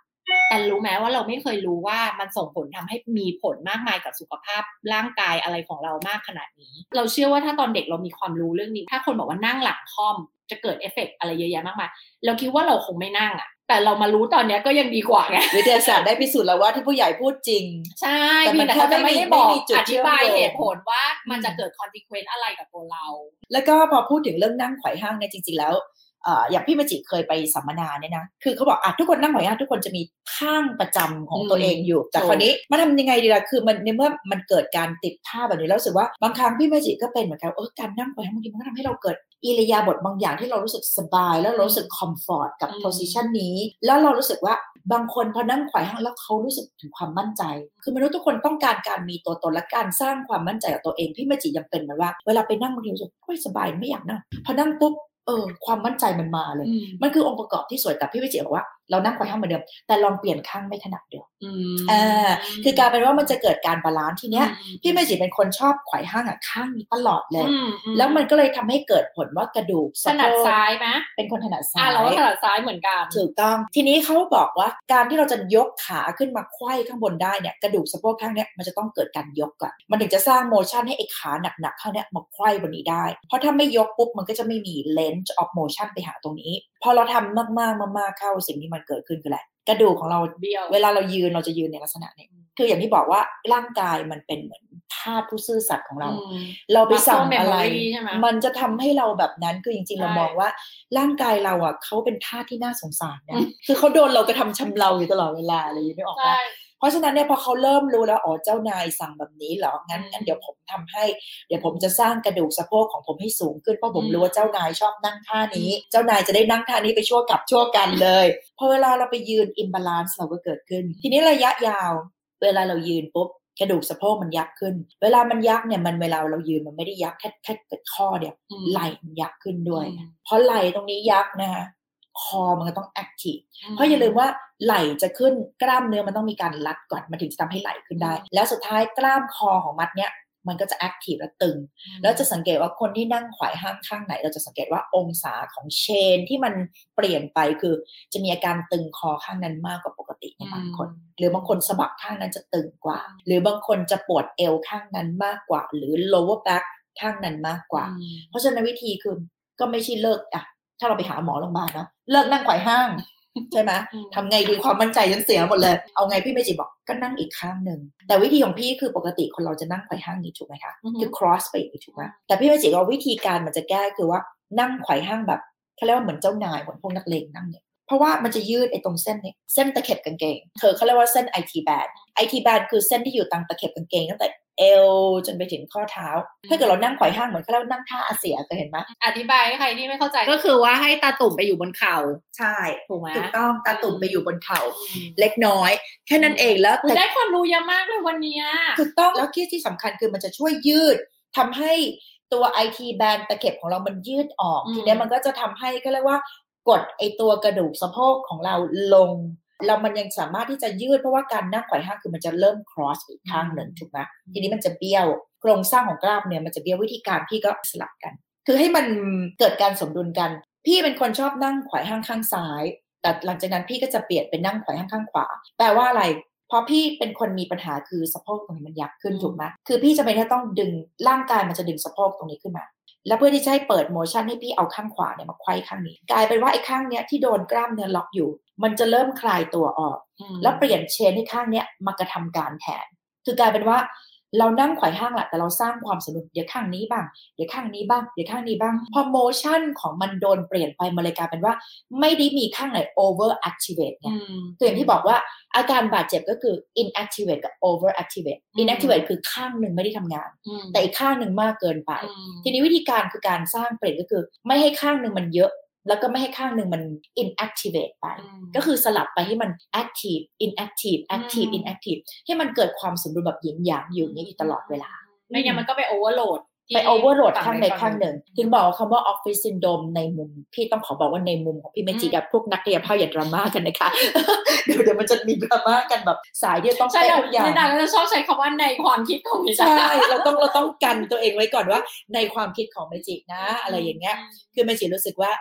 แต่รู้ไหมว่าเราไม่เคยรู้ว่ามันส่งผลทำให้มีผลมากมายกับสุขภาพร่างกายอะไรของเรามากขนาดนี้ เราเชื่อว่าถ้าตอนเด็กเรามีความรู้เรื่องนี้ ถ้าคนบอกว่านั่งหลังคอม จะเกิดเอฟเฟกต์อะไรเยอะแยะมากมายเราคิดว่าเราคงไม่นั่งอะ แต่เรามารู้ตอนเนี้ยก็ยังดีกว่าไงวิทยาศาสตร์ได้พิสูจน์แล้วว่าที่ผู้ใหญ่พูดจริง ใช่แต่มันเพียงแต่เขาจะไม่ได้บอกไม่มีจุดอธิบายเชื่อมโยงเหตุผลว่ามันจะเกิดคอน e เควนต์อะไรกับตัวเรา แล้วก็พอพูดถึงเรื่องนั่งไขว่ห้างเนี่ยจริง ๆ แล้วเอ่ออย่างพี่มจิเคยไปสัมมนาเนี่ยนะ คือเขาบอกอะทุกคนนั่งไขว่ห้างทุกคนจะมีข้างประจำของตัวเองอยู่ แต่ถูกคราวนี้มาทำยังไงดีล่ะ คือมันในเมื่อมันเกิดการติดท่าแบบนี้แล้วรู้สึกว่าบางครั้งพี่มจิก็เป็นเหมือนกัน เออการนั่งไขว่ห้างบางทีมันก็ทำให้เราเกิดอิริยาบถบางอย่างที่เรารู้สึกสบาย แล้วเรารู้สึกคอมฟอร์ตกับอืมโพสิชันนี้ แล้วเรารู้สึกว่าบางคนพอนั่งไขว่ห้างแล้วเขารู้สึกถึงความมั่นใจ คือมนุษย์ทุกคนต้องการการมีตัวตนและการสร้างความมั่นใจกับตัวเอง พี่มจิยังเป็นเหมือนว่า เวลาไปนั่งบางทีรู้สึกโอ้ยสบายไม่อยากนั่ง พอนั่งปุ๊บ เออ ความมั่นใจมันมาเลย มันคือองค์ประกอบที่สวยแต่พี่วิจิตรบอกว่า เรานั่งไขว่ห้างเหมือนเดิม แต่ลองเปลี่ยนข้างไม่ถนัดเดิมอืมอ่าคือกลารเป็นว่ามันจะเกิดการ balance ทีเนี้ยอืมพี่วิจิตรเป็นคนชอบไขว่ห้างอะข้างนี้ตลอดเลยอืมอืแล้วมันก็เลยทำให้เกิดผลว่ากระดูกถนัดสะโพกซ้ายไหมเป็นคนถนัดซ้าอ่ายเราก็ถนัดซ้ายเหมือนกันถูกต้อง ทีนี้เขาบอกว่าการที่เราจะยกขาขึ้นมาไขว้ข้างบนได้เนี่ยกระดูกสะโพกข้างเนี้ยมันจะต้องเกิดการยกก่อนมันถึงจะสร้าง motion ให้ไอ้ขาหนักๆข้างเนี้ยมาไขว้บนนี้ได้ เพราะถ้าไม่ยกปุ๊บมันก็จะไม่มี range of motion ไปหาตรงนี้พอเราทำมากๆมากๆเข้าสิ่งที่มันเกิดขึ้นคืออะไรกระดูกของเราเบี้ยวเวลาเรายืนเราจะยืนในลักษณะนี้ คืออย่างที่บอกว่าร่างกายมันเป็นเหมือนธาตุผู้ซื่อสัตย์ของเราอืมเราไปสั่ง Muscle อะไร memory ใช่ไหมมันจะทำให้เราแบบนั้นคือจริงๆใช่เรามองว่า ร่างกายเราอะเขาเป็นธาตุที่น่าสงสารนะอืมคือเขาโดนเรากระทำชำเราอยู่ตลอดเวลาอะไรอย่างนี้ไม่ออกใช่ปะ เพราะฉะนั้นเนี่ยพอเขาเริ่มรู้แล้วอ๋อเจ้านายสั่งแบบนี้เหรองั้นอืมงั้นเดี๋ยวผมทำให้ เดี๋ยวผมจะสร้างกระดูกสะโพกของผมให้สูงขึ้นเพราะผมอืมรู้ว่าเจ้านายชอบนั่งท่านี้ เจ้านายจะได้นั่งท่านี้ไปชั่วกัปชั่วกัลป์เลยพอเวลาเราไปยืน imbalance เราก็เกิดขึ้น ทีนี้ระยะยาว เวลาเรายืนปุ๊บกระดูกสะโพกมันยักขึ้น เวลามันยักเนี่ยมันเวลาเรายืนมันไม่ได้ยักแค่แค่เกิดข้อเดียวอืมไหล่มันยักขึ้นด้วยอืมเพราะไหล่ตรงนี้ยักนะคะ คอมันก็ต้อง active เพราะอย่าลืมว่าไหล่จะขึ้นกล้ามเนื้อมันต้องมีการรัดก่อนมันถึงจะทำให้ไหล่ขึ้นได้ แล้วสุดท้ายกล้ามคอของมัดเนี้ยมันก็จะ active และตึง แล้วจะสังเกตว่าคนที่นั่งไขว่ห้างข้างไหน เราจะสังเกตว่าองศาของ chain ที่มันเปลี่ยนไปคือ จะมีอาการตึงคอข้างนั้นมากกว่าปกติในบางคน หรือบางคนสะบักข้างนั้นจะตึงกว่า หรือบางคนจะปวดเอวข้างนั้นมากกว่า หรือ lower back ข้างนั้นมากกว่าอืมเพราะฉะนั้นวิธีคือก็ไม่ใช่เลิกอะ ถ้าเราไปหาหมอโรงพยาบาลเนาะเลิกนั่งไขว่ห้าง ใช่ไหมอืมทำไงดีความมั่นใจฉันเสียหมดเลย เอาไงพี่เมจิบอกก็นั่งอีกข้างหนึ่งแต่วิธีของพี่คือปกติคนเราจะนั่งไขว่ห้างนี้ถูกไหมคะอือฮึคือ cross ไปอีกถูกไหมแต่พี่เมจิว่าวิธีการมันจะแก้คือว่านั่งไขว่ห้างแบบเขาเรียกว่าเหมือนเจ้านายเหมือนพวกนักเลงนั่งเนี่ยเพราะว่ามันจะยืดไอ้ตรงเส้นเนี่ยเส้นตะเข็บกางเกงเธอเขาเรียกว่าเส้น IT band IT band คือเส้นที่อยู่ตรงตะเข็บกางเกงตั้งแต่ เอวจนไปถึงข้อเท้า ถ้าเกิดเรานั่งไขว่ห้างเหมือนเขาเรียกว่านั่งท่าอาเซียเคยเห็นไหมอธิบายให้ใครที่ไม่เข้าใจก็คือว่าให้ตาตุ่มไปอยู่บนเข่าใช่ถูกไหมถูกต้องตาตุ่มไปอยู่บนเข่าอืมเล็กน้อย แค่นั้นเองแล้วอุ๊ยแต่ได้ความรู้เยอะมากเลยวันเนี้ยถูกต้องแล้วที่ที่สำคัญคือมันจะช่วยยืดทำให้ตัว IT แบนตะเข็บของเรามันยืดออกอืมทีเนี้ยมันก็จะทำให้ก็เรียกว่ากดไอตัวกระดูกสะโพกของเราลง แล้วมันยังสามารถที่จะยืดเพราะว่าการนั่งไขว่ห้างคือมันจะเริ่ม cross อีกข้างหนึ่งถูกไหมทีนี้มันจะเบี้ยวโครงสร้างของกล้ามเนื้อมันจะเบี้ยววิธีการพี่ก็สลับกัน คือให้มันเกิดการสมดุลกัน พี่เป็นคนชอบนั่งไขว่ห้างข้างซ้าย แต่หลังจากนั้นพี่ก็จะเปลี่ยนเป็นนั่งไขว่ห้างข้างขวาแปลว่าอะไรเพราะพี่เป็นคนมีปัญหาคือสะโพกตรงนี้มันยักขึ้นอืมถูกไหมคือพี่จะไม่ได้ต้องดึงร่างกายมันจะดึงสะโพกตรงนี้ขึ้นมา แล้วเพื่อที่จะให้เปิดโมชั่นให้พี่เอาข้างขวาเนี่ยมาไขว้ข้างนี้ กลายเป็นว่าไอ้ข้างเนี้ยที่โดนกล้ามเนื้อล็อกอยู่ มันจะเริ่มคลายตัวออกอืมแล้วเปลี่ยนเชนให้ข้างเนี้ยมากระทำการแทน คือกลายเป็นว่า เรานั่งไขว่ห้างแหละแต่เราสร้างความสนุกเดี๋ยวข้างนี้บ้าง เดี๋ยวข้างนี้บ้าง เดี๋ยวข้างนี้บ้าง พอโมชั่นของมันโดนเปลี่ยนไปมันเลยกลายเป็นว่า ไม่ได้มีข้างไหน over activate ไงอืมคืออย่างที่บอกว่าอาการบาดเจ็บก็คือ inactivate กับ over activate อืม inactivate คือข้างหนึ่งไม่ได้ทำงานอืมแต่อีกข้างหนึ่งมากเกินไปอืมทีนี้วิธีการคือการสร้างเปลี่ยนก็คือ ไม่ให้ข้างหนึ่งมันเยอะ แล้วก็ไม่ให้ข้างหนึ่งมัน inactivate ไปอืมก็คือสลับไปให้มัน active inactive active อืม inactive ให้มันเกิดความสมดุลแบบหยินหยางอยู่อย่างนี้อยู่ตลอดเวลาไม่งั้นมันก็ไปโอเวอร์โหลดไป overload ฝั่ข้างใดข้างหนึ่ง ถึงบอกว่าคำว่า office syndrome ในมุม พี่ต้องขอบอกว่าในมุมของพี่เมจิกับพวกนักกายภาพอย่าดราม่ากันนะคะ เดี๋ยวเดี๋ยวมันจะมีดราม่ากันแบบสายที่ต้องใช่เป๊ะเราทุกอย่างในดาก็จะชอบใช้คำว่าในความคิดของมิใช่เราต้องเราต้องกันตัวเองไว้ก่อนว่า ในความคิดของเมจินะ อะไรอย่างเงี้ย คือเมจิรู้สึกว่า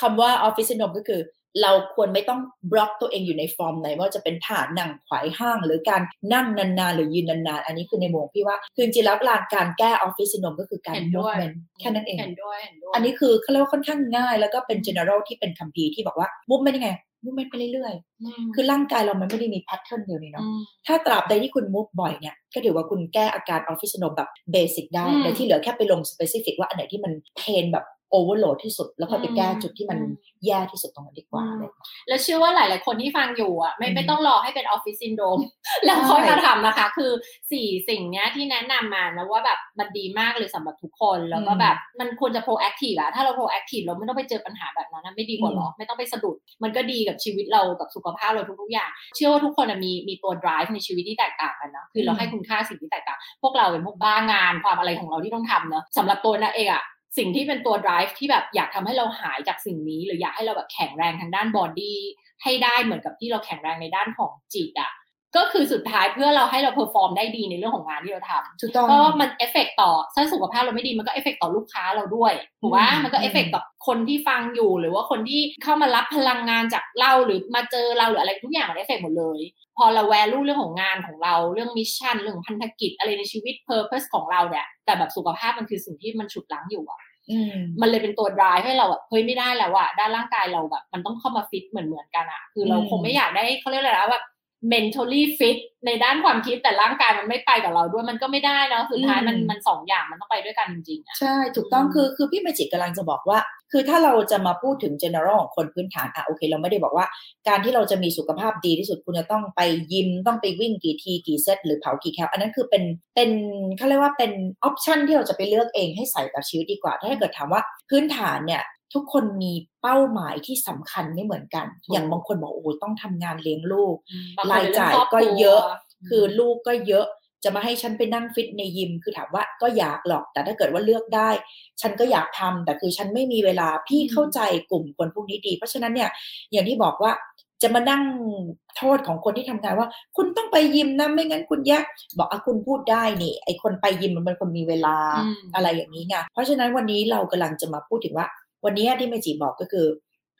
คำว่า office syndrome ก็คือ เราควรไม่ต้องบล็อกตัวเองอยู่ในฟอร์มไหนว่าจะเป็นท่านั่งขวายห้างหรือการนั่งนานๆ หรือยืนนานๆ อันนี้คือในมุมของพี่ว่า คือจริงๆแล้วการแก้ office syndrome ก็คือการเห็นด้วย movement แค่นั้นเองเห็นด้วยเห็นด้วย อันนี้คือเขาเรียกว่าค่อนข้างง่ายแล้วก็เป็น general ที่เป็นคัมภีร์ที่บอกว่า movement ยังไง movement ไปเรื่อยๆคือร่างกายเรามันไม่ได้มี pattern เดียวนี่เนาะถ้าตราบใดที่คุณ move บ่อยเนี่ย ก็ถือว่าคุณแก้อาการ office syndrome แบบ basic ได้อืมแต่ที่เหลือแค่ไปลง specific ว่าอันไหนที่มัน pain แบบ overload ที่สุด แล้วก็ไปแก้จุดที่มันอืมแย่ที่สุดตรงนั้นดีกว่าอืมเลยแล้วเชื่อว่าหลาย ๆ คนที่ฟังอยู่อะไม่อืมไม่ต้องรอให้เป็น office syndrome แล้วค่อยมาทำนะคะ คือสี่สิ่งเนี้ยที่แนะนำมานะว่าแบบมันดีมากเลยสำหรับทุกคนแล้วก็อืมแบบมันควรจะ proactive อะถ้าเรา proactive เราไม่ต้องไปเจอปัญหาแบบนั้นนะไม่ดีกว่าหรอไม่ต้องไปสะดุด มันก็ดีกับชีวิตเรากับสุขภาพเราทุก ๆ อย่าง เชื่อว่าทุกคนอะมีมีตัว drive ในชีวิตที่แตกต่างกันนะคือเราอืมให้คุณค่าสิ่งที่แตกต่าง พวกเราเป็นพวกบ้างานความอะไรของเราที่ต้องทำเนอะสำหรับตัวเองนะอะ สิ่งที่เป็นตัว drive ที่แบบอยากทำให้เราหายจากสิ่งนี้ หรืออยากให้เราแบบแข็งแรงทางด้าน body ให้ได้เหมือนกับที่เราแข็งแรงในด้านของจิตอะก็คือสุดท้ายเพื่อเราให้เรา perform ได้ดีในเรื่องของงานที่เราทำถูกต้องเพราะว่ามันเอฟเฟกต่อถ้าสุขภาพเราไม่ดีมันก็เอฟเฟกต่อลูกค้าเราด้วยถูกไหมอืมมันก็เอฟเฟกกับคนที่ฟังอยู่หรือว่าคนที่เข้ามารับพลังงานจากเราหรือมาเจอเราหรืออะไรทุกอย่างมันเอฟเฟกหมดเลย พอเรา value เรื่องของงานของเราเรื่อง mission เรื่องพันธกิจอะไรในชีวิต purpose ของเราเนี่ย แต่แบบสุขภาพมันคือสิ่งที่มันฉุดรั้งอยู่อะอืมมันเลยเป็นตัว drive ให้เราแบบเฮ้ยไม่ได้แล้วอะด้านร่างกายเราแบบ มันต้องเข้ามาฟิตเหมือนเหมือนๆกันอะคือเราอืมคงไม่อยากได้เขาเรียกอะไรนะแบบ mentally fit ในด้านความคิดแต่ร่างกายมันไม่ไปกับเราด้วยมันก็ไม่ได้เนอะสุดท้ายมันมันสองอย่างมันต้องไปด้วยกันจริงๆอะใช่ ถูกต้องอืมคือคือพี่เมจิกกำลังจะบอกว่า คือถ้าเราจะมาพูดถึง general ของคนพื้นฐานอะโอเค เราไม่ได้บอกว่า การที่เราจะมีสุขภาพดีที่สุดคุณจะต้องไปยิมต้องไปวิ่งกี่ทีกี่เซตหรือเผากี่แคลอันนั้นคือเป็นเป็นเขาเรียกว่าเป็นออปชันที่เราจะไปเลือกเองให้ใส่กับชีวิตดีกว่า ถ้าเกิดถามว่าพื้นฐานเนี่ยทุกคนมีเป้าหมายที่สำคัญไม่เหมือนกัน อย่างบางคนบอกโอ้โหต้องทำงานเลี้ยงลูกบงคนรายจ่ายเรื่องครอบก็ครัวเยอะ คือลูกก็เยอะ จะมาให้ฉันไปนั่งฟิตในยิม คือถามว่าก็อยากหรอก แต่ถ้าเกิดว่าเลือกได้ ฉันก็อยากทำแต่คือฉันไม่มีเวลาพี่อืมเข้าใจกลุ่มคนพวกนี้ดี เพราะฉะนั้นเนี่ยอย่างที่บอกว่าจะมานั่งโทษของคนที่ทำงานว่า คุณต้องไปยิมนะไม่งั้นคุณแยกบอกอะคุณพูดได้นี่ ไอคนไปยิมมันเป็นคนมีเวลาอืมอะไรอย่างนี้ไงเพราะฉะนั้นวันนี้เรากำลังจะมาพูดถึงว่า วันนี้ที่เมจิบอกก็คือ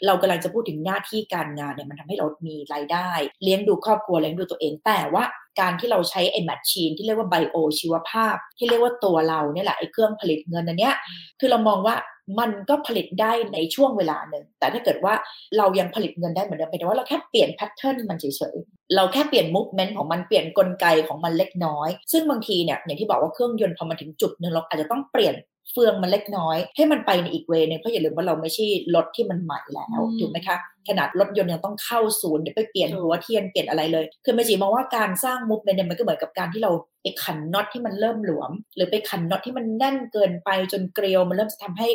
เรากำลังจะพูดถึงหน้าที่การงานเนี่ยมันทำให้เรามีรายได้ เลี้ยงดูครอบครัวเลี้ยงดูตัวเองแต่ว่าการที่เราใช้ไอ้ machine ที่เรียกว่า bio ชีวภาพ ที่เรียกว่าตัวเราเนี่ยแหละไอ้เครื่องผลิตเงินอันเนี้ยคือเรามองว่ามันก็ผลิตได้ในช่วงเวลาหนึ่ง แต่ถ้าเกิดว่าเรายังผลิตเงินได้เหมือนเดิมแต่ว่าเราแค่เปลี่ยน pattern มันเฉยๆ เราแค่เปลี่ยน movement ของมันเปลี่ยนกลไกของมันเล็กน้อย ซึ่งบางทีเนี่ยอย่างที่บอกว่าเครื่องยนต์พอมาถึงจุดหนึ่งเราอาจจะต้องเปลี่ยน เฟืองมันเล็กน้อย ให้มันไปในอีก way หนึ่งเพราะอย่าลืมว่าเราไม่ใช่รถที่มันใหม่แล้วอืมถูกไหมคะขนาดรถยนต์ยังต้องเข้าศูนย์เดี๋ยวไปเปลี่ยนถูกหัวเทียนเปลี่ยนอะไรเลย คือเมจิมองว่าการสร้าง movement เนี่ยมันก็เหมือนกับการที่เราไปขันน็อตที่มันเริ่มหลวม หรือไปขันน็อตที่มันแน่นเกินไปจนเกลียวมันเริ่มจะทำให้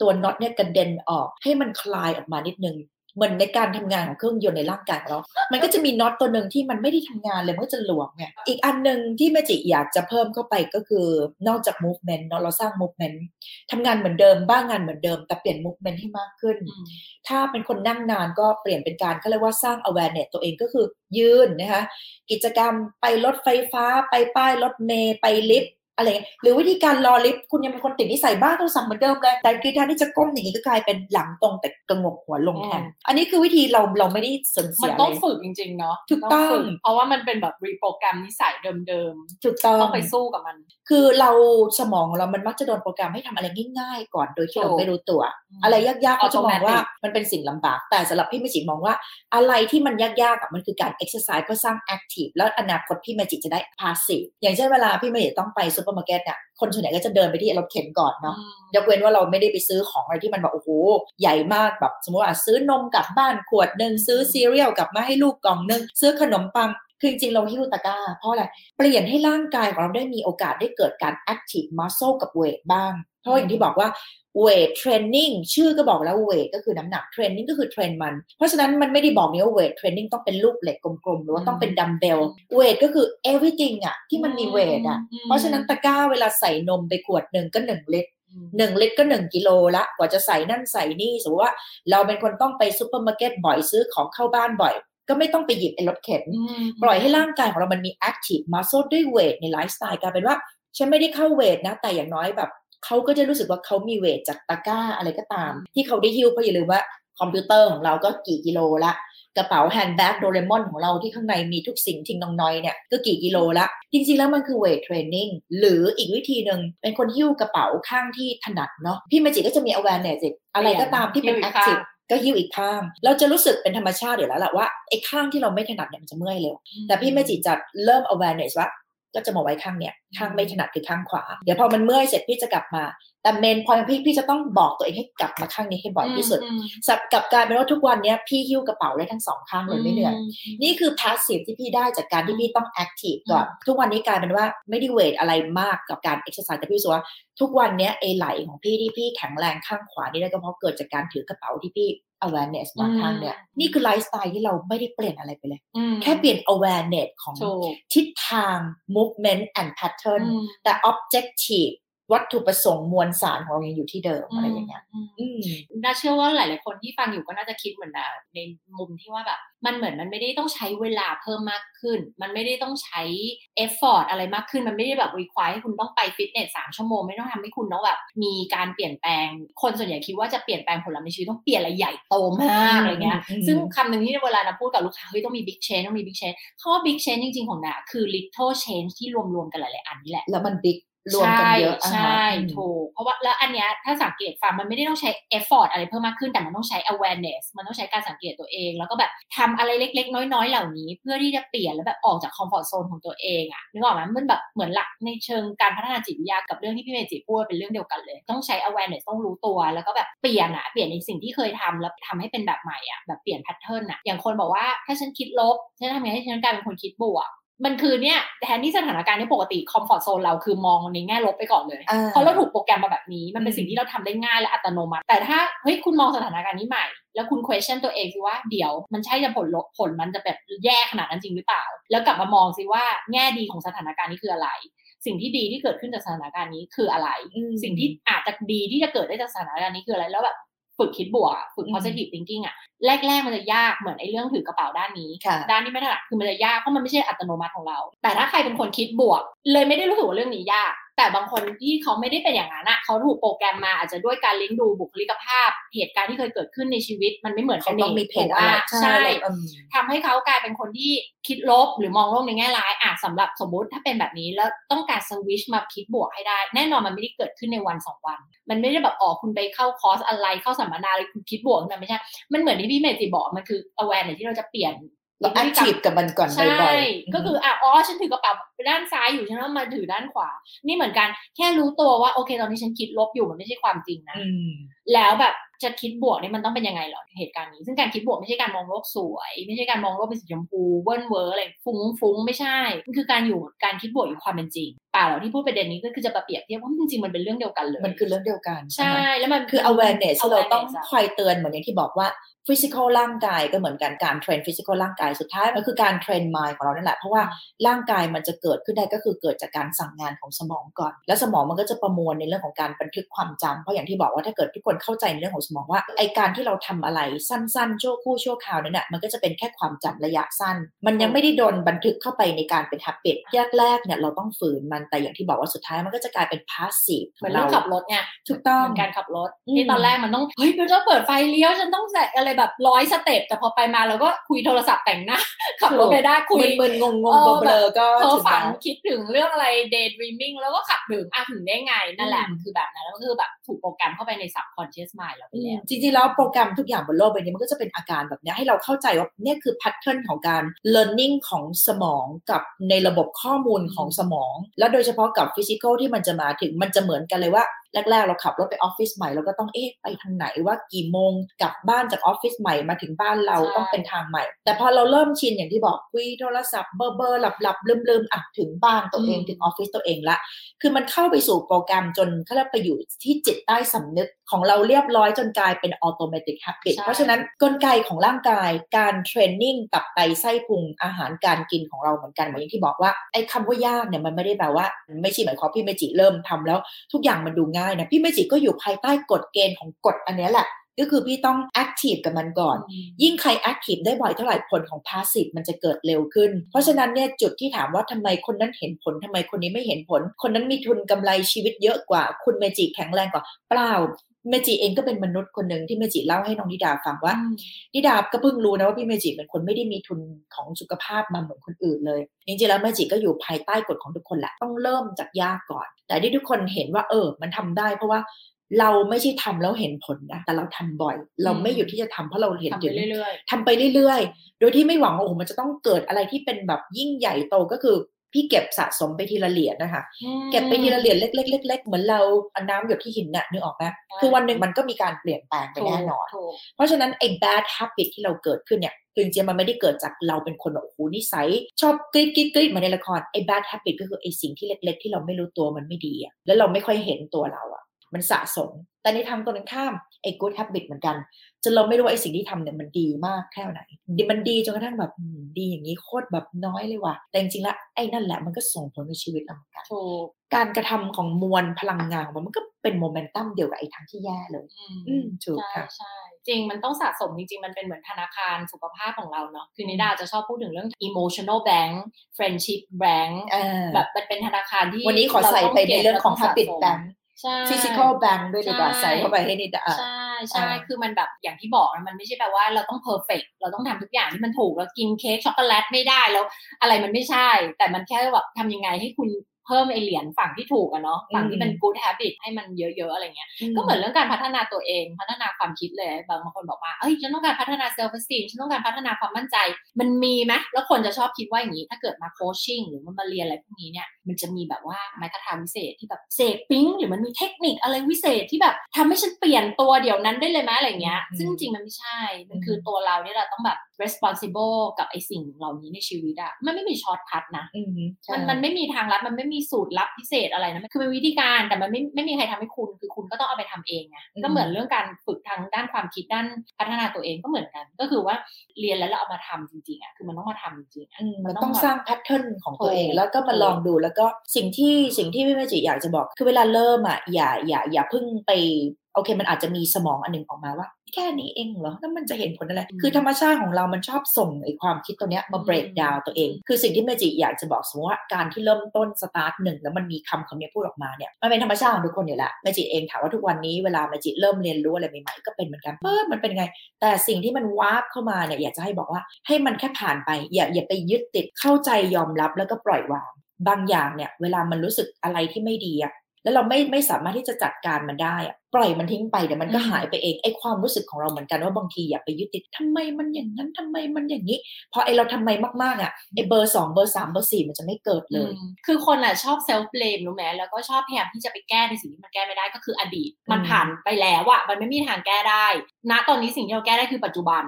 ตัวน็อตเนี่ยกระเด็นออกให้มันคลายออกมานิดนึง เหมือนในการทำงานของเครื่องยนต์ในร่างกายของเรา มันก็จะมีน็อตตัวหนึ่งที่มันไม่ได้ทำงานเลยมันก็จะหลวมไงอีกอันหนึ่งที่เมจิอยากจะเพิ่มเข้าไปก็คือนอกจาก movement เนาะเราสร้าง movement ทำงานเหมือนเดิมบ้างงานเหมือนเดิม แต่เปลี่ยน movement ให้มากขึ้นอืมถ้าเป็นคนนั่งนานก็เปลี่ยนเป็นการเขาเรียกว่าสร้าง awareness ตัวเองก็คือยืนนะคะกิจกรรมไปรถไฟฟ้าไปป้ายรถเมย์ไปลิฟต์ อะไรอย่างเงี้ยหรือวิธีการรอลิฟต์คุณยังเป็นคนติดนิสัยบ้าโทรศัพท์เหมือนเดิมเลยแต่คือแทนที่จะก้มอย่างนี้ก็กลายเป็นหลังตรงแต่กระงกหัวลงแทนอืมอันนี้คือวิธีเราเราไม่ได้สนเสีมันยต้องเลยฝึกจริงๆเนาะถูกต้องฝึเพราะว่ามันเป็นแบบรีโปรแกรมนิสัยเดิมถูกต้องๆต้องไปสู้กับมันคือเราสมองของเรามันมักจะโดนโปรแกรมให้ทำอะไรง่ายๆ ก่อนโดยที่เราไม่รู้ตัว อะไรยากๆเขาจะมองว่ามันเป็นสิ่งลำบากแต่สำหรับพี่เมจิมองว่า อะไรที่มันยากๆกับมันคือการ exercise เพื่อสร้าง active แล้วอนาคตพี่เมจิจะได้ passive อย่างเช่นเวลาพี่เมจิต้องไปซูเปอร์มาร์เก็ตเนี่ยคนส่วนใหญ่ก็จะเดินไปที่รถเข็นก่อนเนาะยกเว้นว่าเราไม่ได้ไปซื้อของอะไรที่มันแบบโอ้โหใหญ่มากแบบสมมติว่าซื้อนมกลับบ้านขวดหนึ่งซื้อซีเรียลกลับมาให้ลูกกล่องหนึ่งซื้อขนมปัง คือจริงๆเราหิ้วตะกร้า เพราะอะไร เปลี่ยนให้ร่างกายของเราได้มีโอกาสได้เกิดการ active muscle กับ weight บ้าง เพราะอย่างที่บอกว่า weight training ชื่อก็บอกแล้ว weight ก็คือน้ำหนัก training ก็คือ train มัน เพราะฉะนั้นมันไม่ได้บอกนี่ว่า weight training ต้องเป็นลูกเหล็กกลมๆ หรือว่าต้องเป็นดัมเบล weight ก็คือ everything อะที่มันมี weight อะเพราะฉะนั้นตะกร้าเวลาใส่นมไปขวดหนึ่งก็หนึ่งลิตรหนึ่งลิตรก็หนึ่งกิโลละกว่าจะใส่นั่นใส่นี่สมมติว่าเราเป็นคนต้องไปซูเปอร์มาร์เก็ตบ่อยซื้อของเข้าบ้านบ่อย ก็ไม่ต้องไปหยิบไอ้รถเข็น ปล่อยให้ร่างกายของเรามันมี active muscle ด้วย weight ในไลฟ์สไตล์กลายเป็นว่า ฉันไม่ได้เข้า weight นะ แต่อย่างน้อยแบบเขาก็จะรู้สึกว่าเขามี weight จากตะกร้าอะไรก็ตาม ที่เขาได้หิ้วเพราะอย่าลืมว่าคอมพิวเตอร์ของเราก็กี่กิโลละกระเป๋า handbag โดเรมอนของเราที่ข้างในมีทุกสิ่งทิ้งน้องน้อยเนี่ยก็กี่กิโลละ จริงๆแล้วมันคือ weight training หรืออีกวิธีหนึ่งเป็นคนหิ้วกระเป๋าข้างที่ถนัดเนาะพี่เมจิก็จะมี awareness อะไรก็ตามที่เป็น active ก็หิ้วอีกข้าง เราจะรู้สึกเป็นธรรมชาติอยู่แล้วแหละว่าไอ้ข้างที่เราไม่ถนัดเนี่ยมันจะเมื่อยเร็ว แต่พี่เมจิจะเริ่ม awareness ว่า ก็จะมาไว้ข้างเนี่ยข้างไม่ถนัดคือข้างขวา เดี๋ยวพอมันเมื่อยเสร็จพี่จะกลับมา แต่ main point พี่พี่จะต้องบอกตัวเองให้กลับมาข้างนี้ให้บ่อยที่สุดสับกับการเป็นว่าทุกวันนี้พี่หิ้วกระเป๋าได้ทั้งสองข้างเลยไม่เหนื่อยนี่คือ passive ที่พี่ได้จากการที่พี่ต้อง active ก่อนทุกวันนี้กลายเป็นว่าไม่ได้ weight อะไรมากกับการเอ็กซ์ไซส์แต่พี่รู้สึกว่าทุกวันนี้ไอไหล่ของพี่ที่พี่แข็งแรงข้างขวานี่ได้ก็เพราะเกิดจากการถือกระเป๋าที่พี่ awareness มาข้างเนี่ยนี่คือไลฟ์สไตล์ที่เราไม่ได้เปลี่ยนอะไรไปเลย แค่เปลี่ยน awareness ของทิศทาง movement and pattern แต่ objective วัตถุประสงค์มวลสารของเรายังอยู่ที่เดิมอะไรอย่างเงี้ยน่าเชื่อว่าหลาย ๆ คนที่ฟังอยู่ก็น่าจะคิดเหมือนนะในมุมที่ว่าแบบ มันเหมือนมันไม่ได้ต้องใช้เวลาเพิ่มมากขึ้น มันไม่ได้ต้องใช้effort อะไรมากขึ้น มันไม่ได้แบบ require ให้คุณต้องไปฟิตเนสสามชั่วโมง ไม่ต้องทำให้คุณต้องแบบมีการเปลี่ยนแปลง คนส่วนใหญ่คิดว่าจะเปลี่ยนแปลงผลลัพธ์ในชีวิตต้องเปลี่ยนอะไรใหญ่โตมากอะไรเงี้ย ซึ่งคำหนึ่งที่เวลาเราพูดกับลูกค้าเฮ้ยต้องมี big change ต้องมี big change เขาว่า big change จริง ๆ ของน่ะคือ little change ที่รวม ๆ กันหลาย ๆ อันนี่แหละ แล้วมัน big รวมกันเยอะใช่ถูก เพราะว่าแล้วอันเนี้ยถ้าสังเกตฟังมันไม่ได้ต้องใช้ effort อะไรเพิ่มมากขึ้นแต่มันต้องใช้ awareness มันต้องใช้การสังเกตตัวเอง แล้วก็แบบทำอะไรเล็ก ๆ น้อย ๆ เหล่านี้ เพื่อที่จะเปลี่ยนแล้วแบบออกจาก comfort zone ของตัวเองอะนึกออกไหมมันแบบเหมือนหลักในเชิงการพัฒนาจิตวิทยากับเรื่องที่พี่เมจิพูดเป็นเรื่องเดียวกันเลย ต้องใช้ awareness ต้องรู้ตัว แล้วก็แบบเปลี่ยนอะเปลี่ยนในสิ่งที่เคยทำแล้วทำให้เป็นแบบใหม่อะแบบเปลี่ยน pattern อะอย่างคนบอกว่าถ้าฉันคิดลบฉันทำยังไงให้ฉันกลายเป็นคนคิดบวก มันคือเนี่ยแทนที่สถานการณ์นี้ปกติคอมฟอร์ทโซนเราคือมองในแง่ลบไปก่อนเลยเพราะเราถูกโปรแกรมมาแบบนี้มันเป็นสิ่งที่เราทำได้ง่ายและอัตโนมัติ แต่ถ้าเฮ้ยคุณมองสถานการณ์นี้ใหม่ แล้วคุณ question ตัวเองสิว่าเดี๋ยวมันใช่จะผลผลมันจะแบบแย่ขนาดนั้นจริงหรือเปล่า แล้วกลับมามองสิว่าแง่ดีของสถานการณ์นี้คืออะไร สิ่งที่ดีที่เกิดขึ้นจากสถานการณ์นี้คืออะไร สิ่งที่อาจจะดีที่จะเกิดได้จากสถานการณ์นี้คืออะไรแล้วแบบ ฝึกคิดบวกฝึก positive thinking อะแรกๆ มันจะยากเหมือนไอ้เรื่องถือกระเป๋าด้านนี้ ด้านที่ไม่ถนัดคือมันจะยากเพราะมันไม่ใช่อัตโนมัติของเรา แต่ถ้าใครเป็นคนคิดบวก เลยไม่ได้รู้สึกว่าเรื่องนี้ยาก แต่บางคนที่เขาไม่ได้เป็นอย่างนั้นอะเขาถูกโปรแกรมมาอาจจะด้วยการเลี้ยงดูบุคลิกภาพ เหตุการณ์ที่เคยเกิดขึ้นในชีวิต มันไม่เหมือนกันเองมีเพจว่าใช่ทำให้เขากลายเป็นคนที่คิดลบหรือมองโลกในแง่ร้ายอะสำหรับสมมติถ้าเป็นแบบนี้แล้วต้องการสวิชมาคิดบวกให้ได้ แน่นอนมันไม่ได้เกิดขึ้นในวันสองวัน มันไม่ได้แบบออกคุณไปเข้าคอร์สอะไรเข้าสัมมนาอะไรคุณคิดบวกนะไม่ใช่ มันเหมือนที่พี่เมจิบอกมันคือ awareness ที่เราจะเปลี่ยน เรา activeกับมันก่อนบ่อยๆก็คืออะอ๋อฉันถือกระเป๋าด้านซ้ายอยู่ฉันต้องมาถือด้านขวา นี่เหมือนกันแค่รู้ตัวว่าโอเค ตอนนี้ฉันคิดลบอยู่มันไม่ใช่ความจริงนะแล้วแบบจะคิดบวกนี่มันต้องเป็นยังไงหรอเหตุการณ์นี้ ซึ่งการคิดบวกไม่ใช่การมองโลกสวย ไม่ใช่การมองโลกเป็นสีชมพูเวิร์นเวอร์อะไรฟุ้งฟุ้งไม่ใช่มันคือการอยู่การคิดบวกอยู่ความเป็นจริงป่ะเราที่พูดประเด็นนี้ก็คือจะเปรียบเทียบว่าจริงๆมันเป็นเรื่องเดียวกันเลย มันคือเรื่องเดียวกัน ใช่ แล้วมันคือ awareness เราต้องคอยเตือนเหมือนอย่างที่บอกว่า physical ร่างกายก็เหมือนกันการ train physical ร่างกายสุดท้ายมันคือการ train mind ของเรานั่นแหละเพราะว่าร่างกายมันจะเกิดขึ้นได้ก็คือเกิดจากการสั่งงานของสมองก่อน แล้วสมองมันก็จะประมวลในเรื่องของการบันทึกความจำเพราะอย่างที่บอกว่าถ้าเกิดทุกคนเข้าใจในเรื่องของสมองว่าไอ้การที่เราทำอะไรสั้นๆชั่วครู่ชั่วคราวนั่นแหละมันก็จะเป็นแค่ความจำระยะสั้น มันยังไม่ได้โดนบันทึกเข้าไปในการเป็น habit แรกๆเนี่ยเราต้องฝืนมันแต่อย่างที่บอกว่าสุดท้ายมันก็จะกลายเป็น passive เหมือนเราขับรถเนี่ยถูกต้องการขับรถที่ตอนแรกมันต้องเฮ้ยเราเปิดไฟเลี้ยวฉันต้องใส่อะไรแบบร้อย step แต่พอไปมาเราก็คุยโทรศัพท์แต่งหน้า ขับรถไปได้คุยมึนๆงงๆเบลอๆก็เธอถึงฝันแล้วคิดถึงเรื่องอะไร daydreaming แล้วก็ขับถึงอะถึงได้ไง นั่นแหละอืมมันคือแบบนั้นแล้วก็คือแบบถูกโปรแกรมเข้าไปใน subconscious mind เราไปแล้วจริงๆแล้วโปรแกรมทุกอย่างบนโลกใบนี้มันก็จะเป็นอาการแบบเนี้ยให้เราเข้าใจว่าเนี่ยคือ pattern ของการ learning ของสมองกับในระบบข้อมูลของสมอง แล้วโดยเฉพาะกับ physical ที่มันจะมาถึงมันจะเหมือนกันเลยว่า แรกๆ เราขับรถไปออฟฟิศใหม่เราก็ต้องเอ๊ะไปทางไหนว่ากี่โมงกลับบ้านจากออฟฟิศใหม่มาถึงบ้านเราใช่ต้องเป็นทางใหม่ แต่พอเราเริ่มชินอย่างที่บอกคุยโทรศัพท์เบอร์เบอร์หลับหลับลืมลืมๆอะถึงบ้านตัวเองถึงออฟฟิศตัวเองละคือมันเข้าไปสู่โปรแกรมจนเขาเรียกไปอยู่ที่จิตใต้สำนึกของเราเรียบร้อยจนกลายเป็น automatic habit ใช่เพราะฉะนั้นกลไกของร่างกายการ training ตับไตไส้พุงอาหารการกินของเราเหมือนกันเหมือนอย่างที่บอกว่าไอ้คำว่ายากเนี่ยมันไม่ได้แปลว่า ไม่ใช่หมายความพี่เมจิเริ่มทำแล้ว ทุกอย่างมันดูง่ายนะพี่เมจิก็อยู่ภายใต้กฎเกณฑ์ของกฎอันเนี้ยแหละ ก็คือพี่ต้อง active กับมันก่อน ยิ่งใคร active ได้บ่อยเท่าไหร่ผลของ passive มันจะเกิดเร็วขึ้น เพราะฉะนั้นเนี่ยจุดที่ถามว่าทำไมคนนั้นเห็นผลทำไมคนนี้ไม่เห็นผล คนนั้นมีทุนกำไรชีวิตเยอะกว่า คุณเมจิแข็งแรงกว่าเปล่า เมจิเองก็เป็นมนุษย์คนหนึ่งที่เมจิเล่าให้น้องนิดาฟังว่า นิดาก็เพิ่งรู้นะว่าพี่เมจิเป็นคนไม่ได้มีทุนของสุขภาพมาเหมือนคนอื่นเลยจริงๆแล้วเมจิก็อยู่ภายใต้กฎของทุกคนแหละต้องเริ่มจากยากก่อน แต่ที่ทุกคนเห็นว่าเออ มันทำได้ เพราะว่าเราไม่ใช่ทำแล้วเห็นผลนะแต่เราทำบ่อย เราไม่หยุดที่จะทำเพราะเราเห็นทำถึไปงเรื่อยทำไปเรื่อยๆ โดยที่ไม่หวังว่าโอ้โหมันจะต้องเกิดอะไรที่เป็นแบบยิ่งใหญ่โตก็คือ พี่เก็บสะสมไปทีละเหรียญนะคะๆเก็บไปทีละเหรียญเล็กๆเล็กๆเหมือนเราเอาน้ำหยดที่หินน่ะนึกออกไหมใช่คือวันหนึ่งมันก็มีการเปลี่ยนแปลงไปแน่นอนถูกเพราะฉะนั้นไอ้ bad habit ที่เราเกิดขึ้นเนี่ยคือจริงๆมันไม่ได้เกิดจากเราเป็นคนแบบโอ้โหนิสัย ชอบกรีดกรีดกรีดเหมาในละครไอ้ bad habit ก็คือไอ้สิ่งที่เล็ก ๆ ที่เราไม่รู้ตัวมันไม่ดีอะแล้วเราไม่ค่อยเห็นตัวเราอะ มันสะสม แต่ในทางตรงกันข้ามไอ้ good habit เหมือนกันจนเราไม่รู้ว่าไอ้สิ่งที่ทำเนี่ยมันดีมากแค่ไหนดีมันดีจนกระทั่งแบบอืมดีอย่างนี้โคตรแบบน้อยเลยว่ะแต่จริงๆแล้วไอ้นั่นแหละมันก็ส่งผลกับชีวิตเราเหมือนกันถูกการกระทำของมวลพลังงานของมันมันก็เป็นโมเมนตัมเดียวกับไอ้ทางที่แย่เลย อืมถูกใช่ค่ะใช่จริงมันต้องสะสมจริงๆ มันเป็นเหมือนธนาคารสุขภาพของเราเนาะคือนิดาจะชอบพูดถึงเรื่อง emotional bank friendship bank เออแบบมันเป็นธนาคารที่วันนี้ขอใส่ไปในเรื่องของ habit bank ใช่ physical bank ด้วยดีกว่าใช่ใส่เข้าไปให้นิดอะใช่ใช่อ่าคือมันแบบอย่างที่บอกนะมันไม่ใช่แปลว่าเราต้อง perfect เราต้องทำทุกอย่างที่มันถูกเรากินเค้กช็อกโกแลตไม่ได้แล้ว อะไรมันไม่ใช่ แต่มันแค่แบบทำยังไงให้คุณเพิ่มไอเหรียญฝั่งที่ถูกอะเนาะฝั่งที่เป็น good habit ให้มันเยอะๆอะไรเงี้ยก็เหมือนเรื่องการพัฒนาตัวเอง พัฒนาความคิดเลยบางคนบอกว่าเอ้ยฉันต้องการพัฒนา self esteem ฉันต้องการพัฒนาความมั่นใจ มันมีไหมแล้วคนจะชอบคิดว่าอย่างนี้ ถ้าเกิดมาโคชชิ่งหรือมันมาเรียนอะไรพวกนี้เนี่ย มันจะมีแบบว่าไม้กระทาวิเศษที่แบบเสกปิ๊งหรือมันมีเทคนิคอะไรวิเศษที่แบบทำให้ฉันเปลี่ยนตัวเดี๋ยวนั้นได้เลยไหมอะไรเงี้ยอืมซึ่งจริงๆมันไม่ใช่ มันคือตัวเราเนี่ยเราต้องแบบ responsible กับไอ้สิ่งเหล่านี้ในชีวิตอะมันไม่มี shortcut นะอืมใช่มันมันไม่มีทางลัดมันไม่มีสูตรลับพิเศษอะไรนะมันคือเป็นวิธีการแต่มันไม่ไม่มีใครทำให้คุณคือคุณก็ต้องเอาไปทำเองไงอืมก็เหมือนเรื่องการฝึกทางด้านความคิดด้านพัฒนาตัวเองก็เหมือนกัน ก็คือว่าเรียนแล้วเราเอามาทำจริงๆอะคือมันต้องมาทำจริงๆอะอืมมันมันต้ต้อองงแบบสร้าง pattern ของตัวเองถูกแล้วก็มาถูกลองดูแล้วก็สิ่งที่สิ่งที่พี่เมจิอยากจะบอก คือเวลาเริ่มอะอย่าอย่าอย่าเพิ่งไปโอเค มันอาจจะมีสมองอันหนึ่งออกมาว่า แค่นี้เองเหรอแล้วมันจะเห็นผลอะไร คือธรรมชาติของเรามันชอบส่งไอ้ความคิดตัวเนี้ยมา break down ตัวเอง คือสิ่งที่เมจิอยากจะบอกสมมติว่าการที่เริ่มต้นสตาร์ทหนึ่งแล้วมันมีคำคำนี้พูดออกมาเนี่ยมันเป็นธรรมชาติของทุกคนอยู่แล้วเมจิเองถามว่าทุกวันนี้เวลาเมจิเริ่มเรียนรู้อะไรใหม่ๆก็เป็นเหมือนกันเออมันเป็นไง แต่สิ่งที่มัน warp เข้ามาเนี่ยอยากจะให้บอกว่าให้มันแค่ผ่านไปอย่าอย่าไปยึดติดเข้าใจยอมรับแล้วก็ปล่อยวาง บางอย่างเนี่ย เวลามันรู้สึกอะไรที่ไม่ดีอะแล้วเราไม่ไม่สามารถที่จะจัดการมันได้อะปล่อยมันทิ้งไปเดี๋ยวมันก็อืมหายไปเองไอ้ความรู้สึกของเราเหมือนกันว่าบางทีอย่าไปยึดติดทำไมมันอย่างนั้นทำไมมันอย่างนี้พอไอ้เราทำไมมากๆอะไอ้เบอร์สองเบอร์สามเบอร์สี่มันจะไม่เกิดเลยอืมคือคนอะชอบเซลฟ์เ a มรู้ไหมแล้วก็ชอบพยายามที่จะไปแก้ในสิ่งที่มันแก้ไม่ได้ก็คืออดีต มันอืมผ่านไปแล้วอะมันไม่มีทางแก้ได้ ณตอนนี้สิ่งที่เราแก้ได้คือปัจจุบัน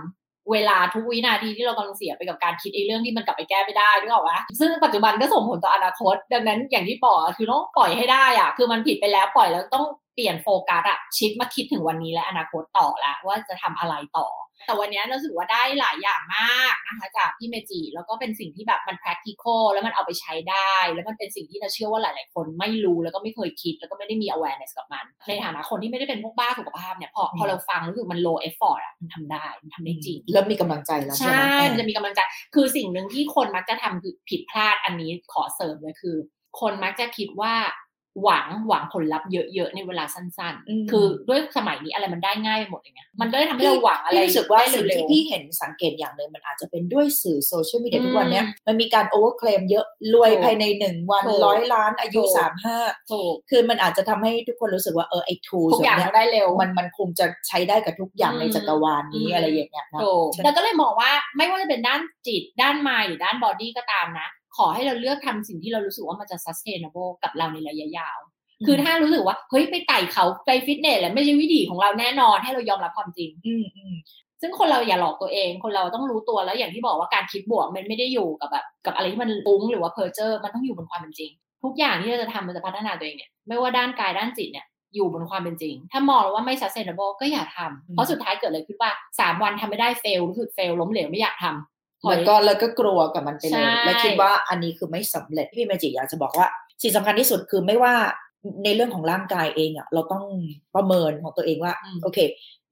เวลาทุกวินาทีที่เรากำลังเสียไปกับการคิดไอ้เรื่องที่มันกลับไปแก้ไม่ได้นึกออกปะซึ่งปัจจุบันก็ส่งผลต่ออนาคต ดังนั้นอย่างที่บอกคือต้องปล่อยให้ได้อะคือมันผิดไปแล้วปล่อยแล้วต้องเปลี่ยนโฟกัสอะชิดมาคิดถึงวันนี้และอนาคตต่อละว่าจะทำอะไรต่อ แต่วันนี้รู้สึกว่าได้หลายอย่างมากนะคะจากพี่เมจิแล้วก็เป็นสิ่งที่แบบมัน practical แล้วมันเอาไปใช้ได้ แล้วมันเป็นสิ่งที่เราเชื่อว่าหลาย ๆ คนไม่รู้แล้วก็ไม่เคยคิด แล้วก็ไม่ได้มี awareness กับมัน ในฐานะคนที่ไม่ได้เป็นพวกบ้าสุขภาพเนี่ยพอพอเราฟังรู้สึกมัน low effort อะมันทำได้มันทำได้จริงเริ่มมีกำลังใจแล้วใช่ไหมมันจะมีกำลังใจ คือสิ่งหนึ่งที่คนมักจะทำคือผิดพลาดอันนี้ขอเสริมเลยคือ คนมักจะคิดว่า หวังหวังผลลัพธ์เยอะๆในเวลาสั้นอืมๆคือด้วยสมัยนี้อะไรมันได้ง่ายไปหมดอย่างเงี้ยมันก็เลยทำให้เราหวังอะไรพี่รู้สึกว่าได้สิ่งเร็ที่วพี่เห็นสังเกตอย่างหนึ่งมันอาจจะเป็นด้วยสื่อโซเชียลมีเดียอืมทุกวันเนี้ยมันมีการโอเวอร์เคลมเยอะรวยถูกภายในหนึ่งวันถูกร้อยล้านอายุถูกสามห้าๆถูกคือมันอาจจะทำให้ทุกคนรู้สึกว่าเออไอ้ทูทุกอย่างเนี้ยเราได้เร็วมันมันคงจะใช้ได้กับทุกอย่างอืมในจักรวาลนี้อืมอะไรอย่างเงี้ยนะถูกใช่แล้วก็เลยมองว่าไม่ว่าจะเป็นด้านจิตด้าน mind หรือด้าน body ก็ตามนะ ขอให้เราเลือกทำสิ่งที่เรารู้สึกว่ามันจะ sustainable กับเราในระยะยาว คือถ้ารู้สึกว่าเฮ้ยไปไต่เขาไปฟิตเนสแล้วไม่ใช่วิถีของเราแน่นอนให้เรายอมรับความจริง อืมอืมซึ่งคนเราอย่าหลอกตัวเอง คนเราต้องรู้ตัวแล้วอย่างที่บอกว่าการคิดบวกมันไม่ได้อยู่กับแบบกับอะไรที่มันฟุ้งหรือว่าเพอร์เจอร์มันต้องอยู่บนความเป็นจริง ทุกอย่างที่เราจะทำมันจะพัฒนาตัวเองเนี่ยไม่ว่าด้านกายด้านจิตเนี่ยอยู่บนความเป็นจริง ถ้ามองแล้วว่าไม่ sustainable ก็อย่าทำเพราะสุดท้ายเกิดอะไรขึ้นว่าสามวันทำไม่ได้ fail รู้สึก fail ล้มเหลวไม่อยากทำ ถอยแล้วก็แล้วก็กลัวกับมันไปเลใช่แล้วคิดว่าอันนี้คือไม่สำเร็จพี่เมจิอยากจะบอกว่า สิ่งสำคัญที่สุดคือไม่ว่าในเรื่องของร่างกายเองอะเราต้องประเมินของตัวเองว่า โอเค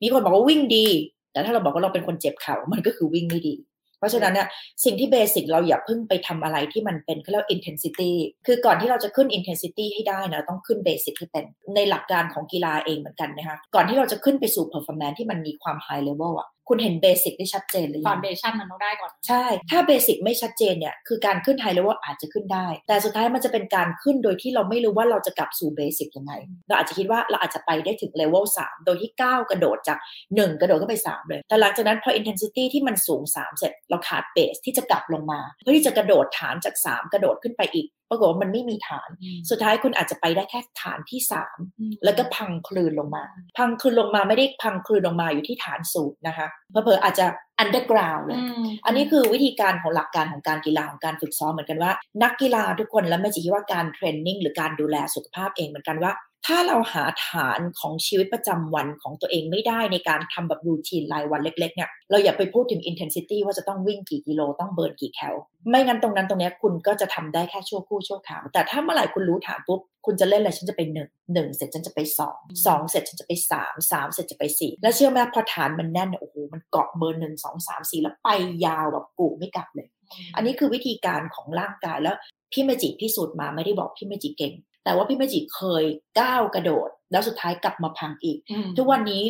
มีคนบอกว่าวิ่งดี แต่ถ้าเราบอกว่าเราเป็นคนเจ็บเข่ามันก็คือวิ่งไม่ดี เพราะฉะนั้นเนี่ยสิ่งที่ basic เราอย่าเพิ่งไปทำอะไรที่มันเป็นเขาเรียกว่า intensity คือก่อนที่เราจะขึ้น intensity ให้ได้นะเราต้องขึ้น basic ที่เป็นในหลักการของกีฬาเองเหมือนกันนะคะก่อนที่เราจะขึ้นไปสู่ performance ที่มันมีความ high level อะ คุณเห็น basic ได้ชัดเจนเลย foundationชั่นมันต้องได้ก่อน ใช่ ถ้า basic ไม่ชัดเจนเนี่ย คือการขึ้นไฮเลเวลอาจจะขึ้นได้ แต่สุดท้ายมันจะเป็นการขึ้นโดยที่เราไม่รู้ว่าเราจะกลับสู่ basic ยังไง เราอาจจะคิดว่าเราอาจจะไปได้ถึงเลเวล3โดยที่ก้าวกระโดดจาก 1 กระโดดขึ้นไป 3 เลย แต่หลังจากนั้นพอ intensity ที่มันสูง 3 เสร็จเราขาด base ที่จะกลับลงมา เพื่อที่จะกระโดดฐานจาก 3 กระโดดขึ้นไปอีก ปรากฏว่ามันไม่มีฐาน สุดท้ายคุณอาจจะไปได้แค่ฐานที่3แล้วก็พังคลืนลงมา พังคลืนลงมาไม่ได้พังคลืนลงมาอยู่ที่ฐานสูงนะคะเผลอๆอาจจะ underground เลยอันนี้คือวิธีการของหลักการของการกีฬาของการฝึกซ้อมเหมือนกันว่า นักกีฬาทุกคนแล้วไม่จิคิดว่าการเทรนนิ่งหรือการดูแลสุขภาพเองเหมือนกันว่า ถ้าเราหาฐานของชีวิตประจำวันของตัวเองไม่ได้ในการทำแบบรูทีนรายวันเล็กๆเนี่ยเราอย่าไปพูดถึง intensity ว่าจะต้องวิ่งกี่กิโลต้องเบิร์นกี่แคลไม่งั้นตรงนั้นตรงเนี้ยคุณก็จะทำได้แค่ชั่วคู่ชั่วคราวแต่ถ้าเมื่อไหร่คุณรู้ฐานปุ๊บคุณจะเล่นอะไรฉันจะไปหนึ่งหนึ่งเสร็จฉันจะไปสองสองเสร็จฉันจะไปสามสามเสร็จจะไปสี่แล้วเชื่อไหมพอฐานมันแน่นเนี่ยโอ้โหมันเกาะเบอร์หนึ่งสองสามสี่แล้วไปยาวแบบกูไม่กลับเลย อันนี้คือวิธีการของร่างกายแล้วพี่เมจิพิสูจน์มาไม่ได้บอกพี่เมจิเก่ง แต่ว่าพี่เมจิเคยก้าวกระโดด แล้วสุดท้ายกลับมาพังอีก ทุกวันนี้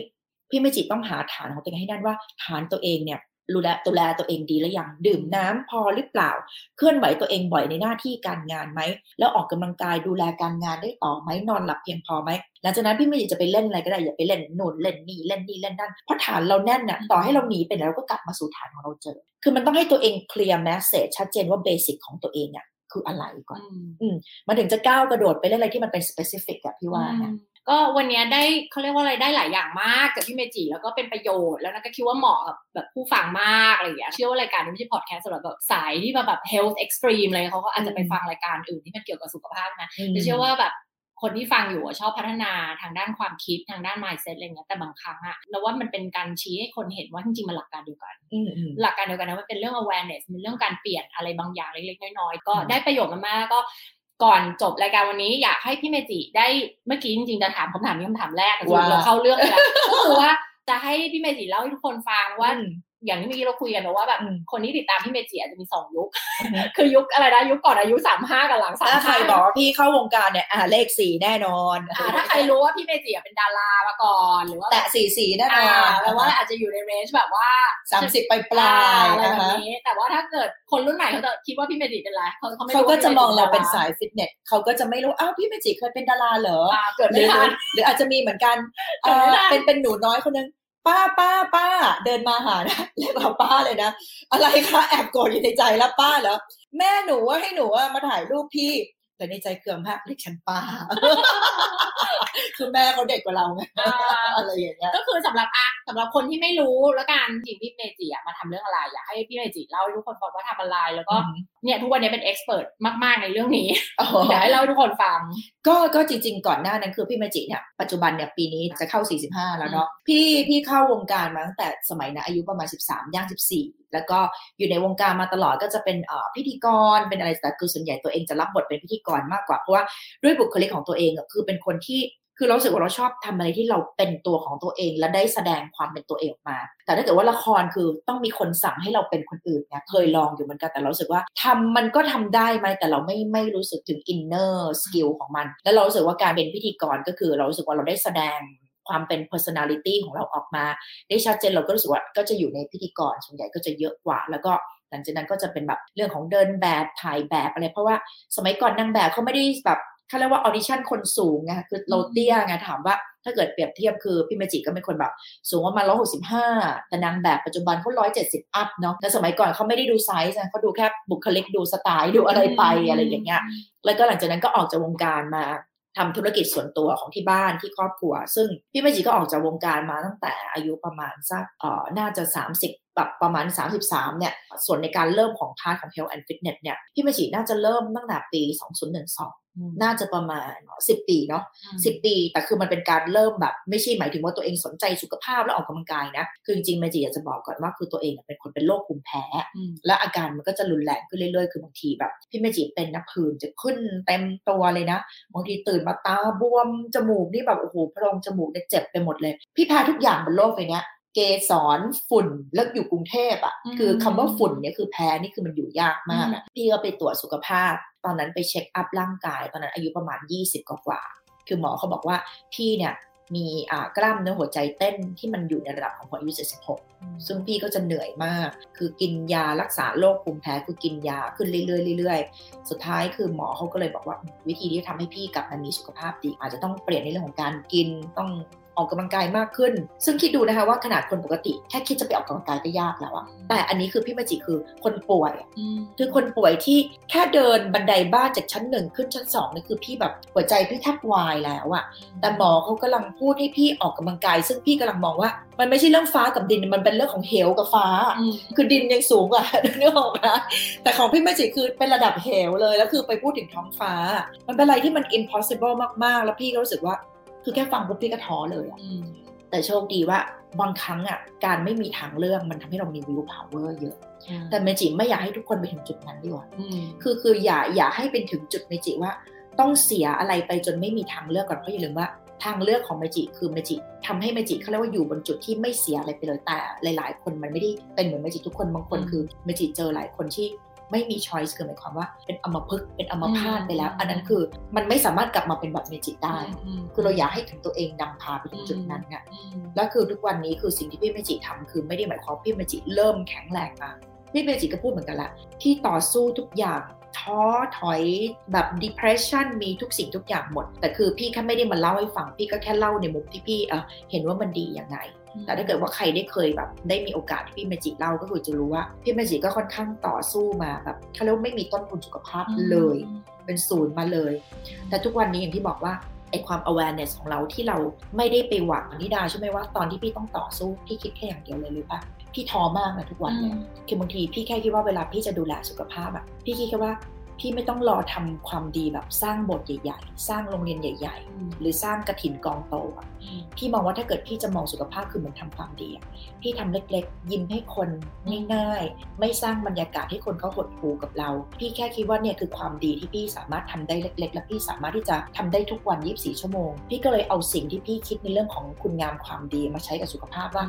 พี่เมจิต้องหาฐานของตัวเองให้แน่นว่าฐานตัวเองเนี่ยดูแลดูแลตัวเองดีหรือยังดื่มน้ำพอหรือเปล่า เคลื่อนไหวตัวเองบ่อยในหน้าที่การงานไหม แล้วออกกำลังกายดูแลการงานได้ต่อไหมนอนหลับเพียงพอไหมหลังจากนั้นพี่เมจิจะไปเล่นอะไรก็ได้อย่าไปเล่นโน่นเล่นนี่เล่นนี่เล่นนั่นเพราะฐานเราแน่นน่ะต่อให้เราหนีไปแล้วก็กลับมาสู่ฐานของเราเจอ คือมันต้องให้ตัวเอง clear message ชัดเจนว่า basic ของตัวเองอะ คืออะไรก่อนมันถึงจะก้าวกระโดดไปเล่นอะไรที่มันเป็น specific อะพี่ว่านะก็วันนี้ได้เขาเรียกว่าอะไรได้หลายอย่างมากจากพี่เมจิแล้วก็เป็นประโยชน์แล้วนะก็คิดว่าเหมาะกับแบบผู้ฟังมากอะไรอย่างเงี้ยเชื่อว่ารายการนี้ไม่ใช่พอดแคสต์สำหรับแบบสายที่มาแบบ health extreme อะไรเขาก็อาจจะไปฟังรายการอื่นที่มันเกี่ยวกับสุขภาพนะแต่เชื่อว่าแบบ คนที่ฟังอยู่ชอบพัฒนาทางด้านความคิดทางด้าน mindset อะไรเงี้ยแต่บางครั้งอะเราว่ามันเป็นการชี้ให้คนเห็นว่าจริงๆมันหลักการเดียวกันหลักการเดียวกันนะมันเป็นเรื่อง awareness มันเรื่องการเปลี่ยนอะไรบางอย่างเล็กๆน้อยๆก็ได้ประโยชน์มากๆก็ก่อนจบรายการวันนี้อยากให้พี่เมจิได้เมื่อกี้จริงๆจะถามคำถามนี้คำถามแรกแต่เราเข้าเรื่องไปแล้วก็คือว่าจะให้พี่เมจิเล่าให้ทุกคนฟังว่า อย่างที่เมื่อกี้เราคุยกันนะว่าแบบคนที่ติดตามพี่เมจิอาจจะมีสองยุค คือยุคอะไรนะยุคก่อนอายุสามห้ากับหลังสามถ้าใครบอกว่าพี่เข้าวงการเนี่ยอ่าเลขสี่แน่นอนถ้าใครรู้ว่าพี่เมจิเป็นดารามาก่อนหรือว่าแตะสี่สี่แน่นอนแปลว่าอาจจะอยู่ในเรนจ์แบบว่าสามสิบปลายปลายอะไรแบบนี้แต่ว่าถ้าเกิดคนรุ่นใหม่เขาจะคิดว่าพี่เมจิเป็นอะไรเขาเขาไม่เขารู้ก็ว่าจะมองเราพี่เป็นจิสายฟิตเนสเขาก็จะไม่รู้อ้าวพี่เมจิเคยเป็นดาราเหรออ่าเกิดหไม่รือทันหรืออาจจะมีเหมือนกันเอ่อเกิดไม่ทันเป็นเป็นหนูน้อยคนนึง ป้าป้าป้า เดินมาหานะเรียกเราป้าเลยนะอะไรคะแอบโกรธอยู่ในใจแล้วป้าเหรอแม่หนูว่าให้หนูอะมาถ่ายรูปพี่ แต่ในใจเคืองมากเรียกฉันป้าคือแม่เขาเด็กกว่าเราไงอ่าอะไรอย่างเงี้ยก็คือสำหรับอะ สำหรับคนที่ไม่รู้แล้วกันจริงพี่เมจิอะมาทำเรื่องอะไร อยากให้พี่เมจิเล่าให้ทุกคนฟังว่าทำอะไรแล้วก็เนี่ยทุกวันนี้เป็นเอ็กซ์เพรสมากๆในเรื่องนี้อ๋ออยากให้เล่าให้ทุกคนฟัง ก็ก็จริง ๆ ก่อนหน้านั้นคือพี่เมจิเนี่ยปัจจุบันเนี่ยปีนี้จะเข้า 45 แล้วเนาะพี่พี่เข้าวงการมาตั้งแต่สมัยนะอายุประมาณ 13ย่าง14 แล้วก็อยู่ในวงการมาตลอดก็จะเป็นเอ่อพิธีกรเป็นอะไรแต่คือส่วนใหญ่ตัวเองจะรับบทเป็นพิธีกรมากกว่าเพราะว่าด้วยบุคลิกของตัวเองอะคือเป็นคนที่ คือเราสึกว่าเราชอบทำอะไรที่เราเป็นตัวของตัวเอง และได้แสดงความเป็นตัวเองออกมา แต่ถ้าเกิดว่าละครคือต้องมีคนสั่งให้เราเป็นคนอื่นเนี่ยเคยลองอยู่เหมือนกันแต่เราสึกว่าทำมันก็ทำได้ไหมแต่เราไม่ไม่รู้สึกถึง inner skill ของมัน แล้วเราสึกว่าการเป็นพิธีกรก็คือเราสึกว่าเราได้แสดงความเป็น personality ของเราออกมา ได้ชัดเจนเราก็รู้สึกว่าก็จะอยู่ในพิธีกรส่วนใหญ่ก็จะเยอะกว่า แล้วก็หลังจากนั้นก็จะเป็นแบบเรื่องของเดินแบบถ่ายแบบอะไรเพราะว่าสมัยก่อนนางแบบเขาไม่ได้แบบ เขาเรียกว่า audition คนสูงไงคือเราเตี้ยไงถามว่าถ้าเกิดเปรียบเทียบคือพี่เมจิก็เป็นคนแบบ สูงประมาณร้อยหกสิบห้าแต่นางแบบปัจจุบันเขาร้อยเจ็ดสิบ up เนาะแต่สมัยก่อนเขาไม่ได้ดูไซส์นะเขาดูแค่บุคลิกดูสไตล์ดูอะไรไปอะไรอย่างเงี้ยแล้วก็หลังจากนั้นก็ออกจากวงการมาทำธุรกิจส่วนตัวของที่บ้านที่ครอบครัว ซึ่งพี่เมจิก็ออกจากวงการมาตั้งแต่อายุประมาณสักเอ่อน่าจะ 30แบบประมาณ 33 เนี่ย ส่วนในการเริ่มของ part ของ Health and Fitness เนี่ย พี่เมจิน่าจะเริ่มตั้งแต่ปี 2012 น่าจะประมาณ10ปีเนาะ10ปี แต่คือมันเป็นการเริ่มแบบ ไม่ใช่หมายถึงว่าตัวเองสนใจสุขภาพแล้วออกกำลังกายนะ คือจริงๆเมจิอยากจะบอกก่อนว่าคือตัวเองเป็นคนเป็นโรคภูมิแพ้ และอาการมันก็จะรุนแรงขึ้นเรื่อยๆ คือบางทีแบบ พี่เมจิเป็นนะผื่นจะขึ้นเต็มตัวเลยนะบางทีตื่นมาตาบวมจมูกนี่แบบโอ้โหพรงจมูกเนี่ยเจ็บไปหมดเลย พี่แพ้ทุกอย่างบนโลกใบนี้เกสรฝุ่นแล้วอยู่กรุงเทพอะ่ะ คือคำว่าฝุ่นเนี่ยคือแพ้นี่คือมันอยู่ยากมากอะ่ะพี่ก็ไปตรวจสุขภาพ ตอนนั้นไปเช็คอัพร่างกาย ตอนนั้นอายุประมาณ 20 กว่าคือหมอเขาบอกว่าพี่เนี่ยมีอ่ากล้ามเนื้อหัวใจเต้นที่มันอยู่ในระดับของคนอายุ 76 ซึ่งพี่ก็จะเหนื่อยมาก คือกินยารักษาโรคภูมิแพ้คือกินยาขึ้นเรื่อยๆเรื่อยๆ สุดท้ายคือหมอเขาก็เลยบอกว่าวิธีที่ทำให้พี่กลับมามีสุขภาพดี อาจจะต้องเปลี่ยนในเรื่องของการกินต้อง ออกกำลังกายมากขึ้น ซึ่งคิดดูนะคะว่าขนาดคนปกติแค่คิดจะไปออกกำลังกายก็ยากแล้วอะแต่อันนี้คือพี่มาจิคือคนป่วยคือคนป่วยที่แค่เดินบันไดบ้านจากชั้นหนึ่งขึ้นชั้นสองนี่คือพี่แบบหัวใจพี่แทบวายแล้วอะแต่หมอเขากำลังพูดให้พี่ออกกำลังกาย ซึ่งพี่กำลังมองว่า มันไม่ใช่เรื่องฟ้ากับดินมันเป็นเรื่องของเหวกับฟ้า คือดินยังสูงกว่าเนื้ออกนะแต่ของพี่มาจิคือเป็นระดับเหวเลยแล้วคือไปพูดถึงท้องฟ้า มันเป็นอะไรที่มัน impossible มากๆ แล้วพี่ก็รู้สึกว่า คือแค่ฟังปุ๊บพี่ก็ท้อเลยอะแต่โชคดีว่าบางครั้งอะการไม่มีทางเลือกมันทำให้เรามี willpower เยอะ แต่เมจิไม่อยากให้ทุกคนไปถึงจุดนั้นดีกว่าคือคืออย่าอย่าให้เป็นถึงจุดเมจิว่า ต้องเสียอะไรไปจนไม่มีทางเลือกก่อนเพราะอย่าลืมว่าทางเลือกของเมจิคือเมจิทำให้เมจิเขาเรียกว่าอยู่บนจุดที่ไม่เสียอะไรไปเลยแต่หลาย ๆ คนมันไม่ได้เป็นเหมือนเมจิทุกคนบางคนคือเมจิเจอหลายคนที่ ไม่มี choice คือหมายความว่าเป็นอัมพฤกษ์เป็นอัมพาตไปแล้ว อันนั้นคือมันไม่สามารถกลับมาเป็นแบบเมจิได้ คือเราอยากให้ถึงตัวเองนำพาไปถึงจุดนั้นน่ะแล้วคือทุกวันนี้คือสิ่งที่พี่เมจิทำคือไม่ได้หมายความพี่เมจิเริ่มแข็งแรงมาพี่เมจิก็พูดเหมือนกันละที่ต่อสู้ทุกอย่างท้อถอยแบบ depression มีทุกสิ่งทุกอย่างหมด แต่คือพี่แค่ไม่ได้มาเล่าให้ฟัง พี่ก็แค่เล่าในมุมที่พี่เห็นว่ามันดียังไง แต่ถ้าเกิดว่าใครได้เคยแบบ ได้มีโอกาสที่พี่เมจิเล่าก็คือจะรู้ว่าพี่เมจิก็ค่อนข้างต่อสู้มาแบบเขาเรียกไม่มีต้นทุนสุขภาพเลย เป็นศูนย์มาเลย แต่ทุกวันนี้อย่างที่บอกว่าไอความ awareness ของเราที่เราไม่ได้ไปหวังนิดาใช่ไหมว่าตอนที่พี่ต้องต่อสู้พี่คิดแค่อย่างเดียวเลยหรือปะพี่ท้อมากนะทุกวันเนี่ยคือบางทีพี่แค่คิดว่าเวลาพี่จะดูแลสุขภาพอะพี่คิดแค่ว่าพี่ไม่ต้องรอทำความดีแบบสร้างบทใหญ่ ๆ สร้างโรงเรียนใหญ่ ๆ หรือสร้างกระถินกองโตอะ พี่มองว่าถ้าเกิดพี่จะมองสุขภาพคือเหมือนทำความดีพี่ทำเล็กๆ ยิ้มให้คนง่ายๆไม่สร้างบรรยากาศให้คนเขาหดหูกับเรา พี่แค่คิดว่าเนี่ยคือความดีที่พี่สามารถทำได้เล็ก ๆ และพี่สามารถที่จะทำได้ทุกวัน 24 ชั่วโมง พี่ก็เลยเอาสิ่งที่พี่คิดในเรื่องของคุณงามความดีมาใช้กับสุขภาพว่า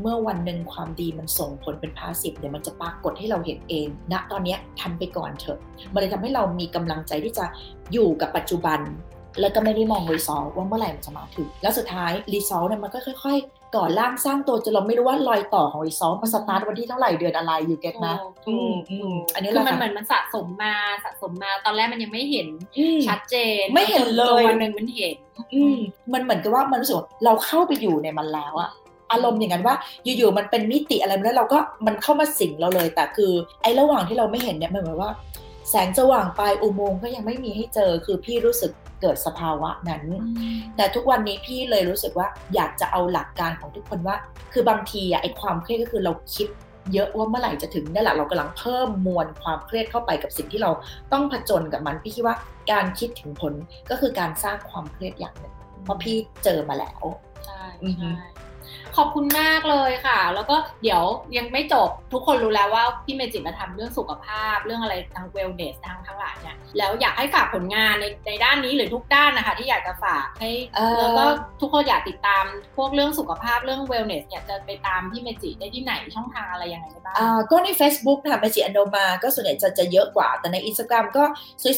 เมื่อวันหนึ่งความดีมันส่งผลเป็นพาสิฟเดี๋ยวมันจะปรากฏให้เราเห็นเองณนะตอนนี้ทำไปก่อนเถอะมันเลยทำให้เรามีกำลังใจที่จะอยู่กับปัจจุบัน แล้วก็ไม่ได้มองรีซอลว่าเมื่อไหร่มันจะมาถึง แล้วสุดท้ายรีซอลเนี่ยมันก็ค่อย ๆ ก่อร่างสร้างตัวจนเราไม่รู้ว่ารอยต่อของรีซอลมันสตาร์ทวันที่เท่าไหร่เดือนอะไรอยู่เก็ตนะอืมอืมอันนี้คือมันเหมือนมันสะสมมาสะสมมาตอนแรกมันยังไม่เห็นชัดเจน ไม่เห็นเลยวันหนึ่งมันเห็น อืมมันเหมือนกับว่ามันรู้สึกเราเข้าไปอยู่ในมันแล้วอะอารมณ์อย่างนั้นว่าอยู่ๆมันเป็นมิติอะไรแล้วเราก็มันเข้ามาสิงเราเลยแต่คือไอ้ระหว่างที่เราไม่เห็นเนี่ยมันเหมือนว่า แสงสว่างปลายอุโมงค์ก็ยังไม่มีให้เจอ คือพี่รู้สึกเกิดสภาวะนั้น แต่ทุกวันนี้พี่เลยรู้สึกว่าอยากจะเอาหลักการของทุกคนว่า คือบางทีอะไอ้ความเครียดก็คือเราคิดเยอะว่าเมื่อไหร่จะถึงนั่นแหละเรากำลังเพิ่มมวลความเครียดเข้าไปกับสิ่งที่เราต้องผจญกับมันพี่คิดว่าการคิดถึงผลก็คือการสร้างความเครียดอย่างหนึ่งเพราะพี่เจอมาแล้วใช่ใช่ ขอบคุณมากเลยค่ะ แล้วก็เดี๋ยวยังไม่จบทุกคนรู้แล้วว่าพี่เมจิมาทำเรื่องสุขภาพ เรื่องอะไรทางเวลเนสทางทั้งหลายเนี่ยแล้วอยากให้ฝากผลงานในในด้านนี้หรือทุกด้านนะคะ ที่อยากจะฝากให้เอ่อแล้วก็ทุกคนอยากติดตามพวกเรื่องสุขภาพเรื่อง wellness เนี่ยจะไปตามพี่เมจิได้ที่ไหนช่องทางอะไรยังไงได้บ้างอ่าก็ใน Facebook ค่ะเมจิอโณมาก็ส่วนใหญ่จะจะเยอะกว่าแต่ใน Instagram ก็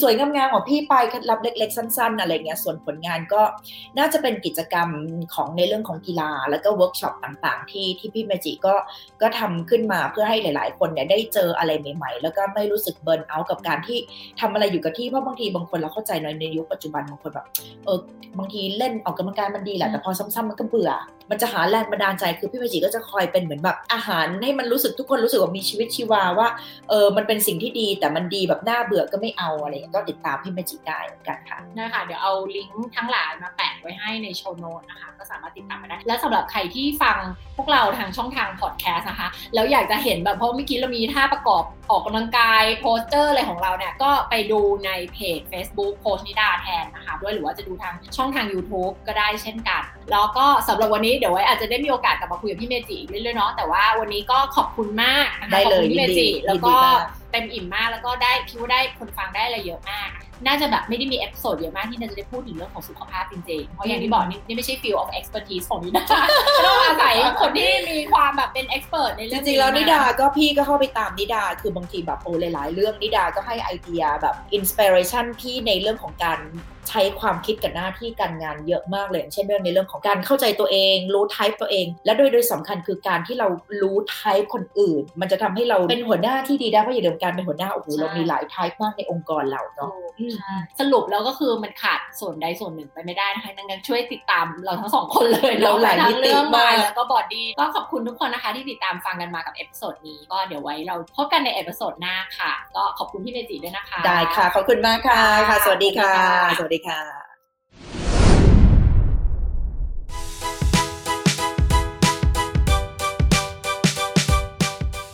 สวยๆงามๆของพี่ไปเคล็ดลับเล็ก ๆ สั้น ๆ อะไรเงี้ยส่วนผลงานก็น่าจะเป็นกิจกรรมของในเรื่องของกีฬาแล้วก็เวิร์กช็ช็อปต่างๆ ที่ที่พี่เมจิก็ก็ทำขึ้นมาเพื่อให้หลาย ๆ คนเนี่ยได้เจออะไรใหม่ ๆ แล้วก็ไม่รู้สึก burnout กับการที่ทำอะไรอยู่กับที่เพราะบางทีบางคนเราเข้าใจในในยุคปัจจุบันบางคนแบบเออบางทีเล่นออกกำลังกายมันดีแหละแต่พอซ้ำๆมันก็เบื่อมันจะหาแรงบันดาลใจคือพี่เมจิก็จะคอยเป็นเหมือนแบบอาหารให้มันรู้สึกทุกคนรู้สึกว่ามีชีวิตชีวาว่าเออมันเป็นสิ่งที่ดีแต่มันดีแบบน่าเบื่อก็ไม่เอาอะไรก็ติดตามพี่เมจิได้เหมือนกันค่ะนะคะเดี๋ยวเอาลิงก์ทั้งหลายมาแปะไว้ให้ใน show note นะคะ ก็สามารถติดตามมาได้และสำหรับใครที่ฟังพวกเราทางช่องทางพอดแคสต์นะคะแล้วอยากจะเห็นแบบเพราะเมื่อกี้เรามีท่าประกอบออกกำลังกาย posture อะไรของเราเนี่ยก็ไปดูในเพจ Facebook โค้ชนิดาแทนนะคะด้วยหรือว่าจะดูทางช่องทาง YouTube ก็ได้เช่นกันแล้วก็สำหรับวันนี้เดี๋ยวไว้อาจจะได้มีโอกาสกลับมาคุยกับพี่เมจิอีกเรื่อยๆเนาะแต่ว่าวันนี้ก็ขอบคุณมากนะคะได้เลยขอบคุณพี่เมจิยินดีแล้วก็ยินดีมากเต็มอิ่มมากแล้วก็ได้คิดว่าได้คนฟังได้อะไรเยอะมาก น่าจะแบบไม่ได้มี episode เยอะมากที่น่าจะได้พูดถึงเรื่องของสุขภาพจริงๆ เพราะอย่างที่บอกนี่นี่ไม่ใช่ field of expertise ของนิดาต้องอาศัยคนที่มีความแบบเป็น expert ในเรื่องจริงๆแล้วนิดามาก็พี่ก็เข้าไปตามนิดา คือบางทีแบบโอ้หลายๆ เรื่องนิดาก็ให้ไอเดียแบบ inspiration พี่ในเรื่องของการใช้ความคิดกับหน้าที่การงานเยอะมากเลยอย่างเช่นเรื่องในเรื่องของการเข้าใจตัวเอง รู้ type ตัวเอง และโดยโดยสำคัญคือการที่เรารู้ type คนอื่น มันจะทำให้เราเป็นหัวหน้าที่ดีได้เพราะอย่าลืมการเป็นหัวหน้าโอ้โหเรามีหลาย type มากในองค์กรเราเนาะอืมสรุปแล้วก็คือมันขาดส่วนใดส่วนหนึ่งไปไม่ได้นะคะดังนั้นช่วยติดตามเราทั้งสองคนเลยเราหลายมิติทั้งเรื่อง mind แล้วก็ body ก็ขอบคุณทุกคนนะคะ ที่ติดตามฟังกันมากับ episode นี้ก็เดี๋ยวไว้เราพบกันใน episode หน้าค่ะ ก็ขอบคุณพี่เมจิด้วยนะคะ ได้ค่ะ ขอบคุณมากค่ะค่ะค่ะ สวัสดีค่ะสสวัวัสสดีดีค่ะค่ะ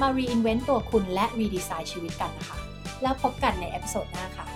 มา reinvent ตัวคุณและ redesign ชีวิตกันนะคะ แล้วพบกันใน episode หน้าค่ะ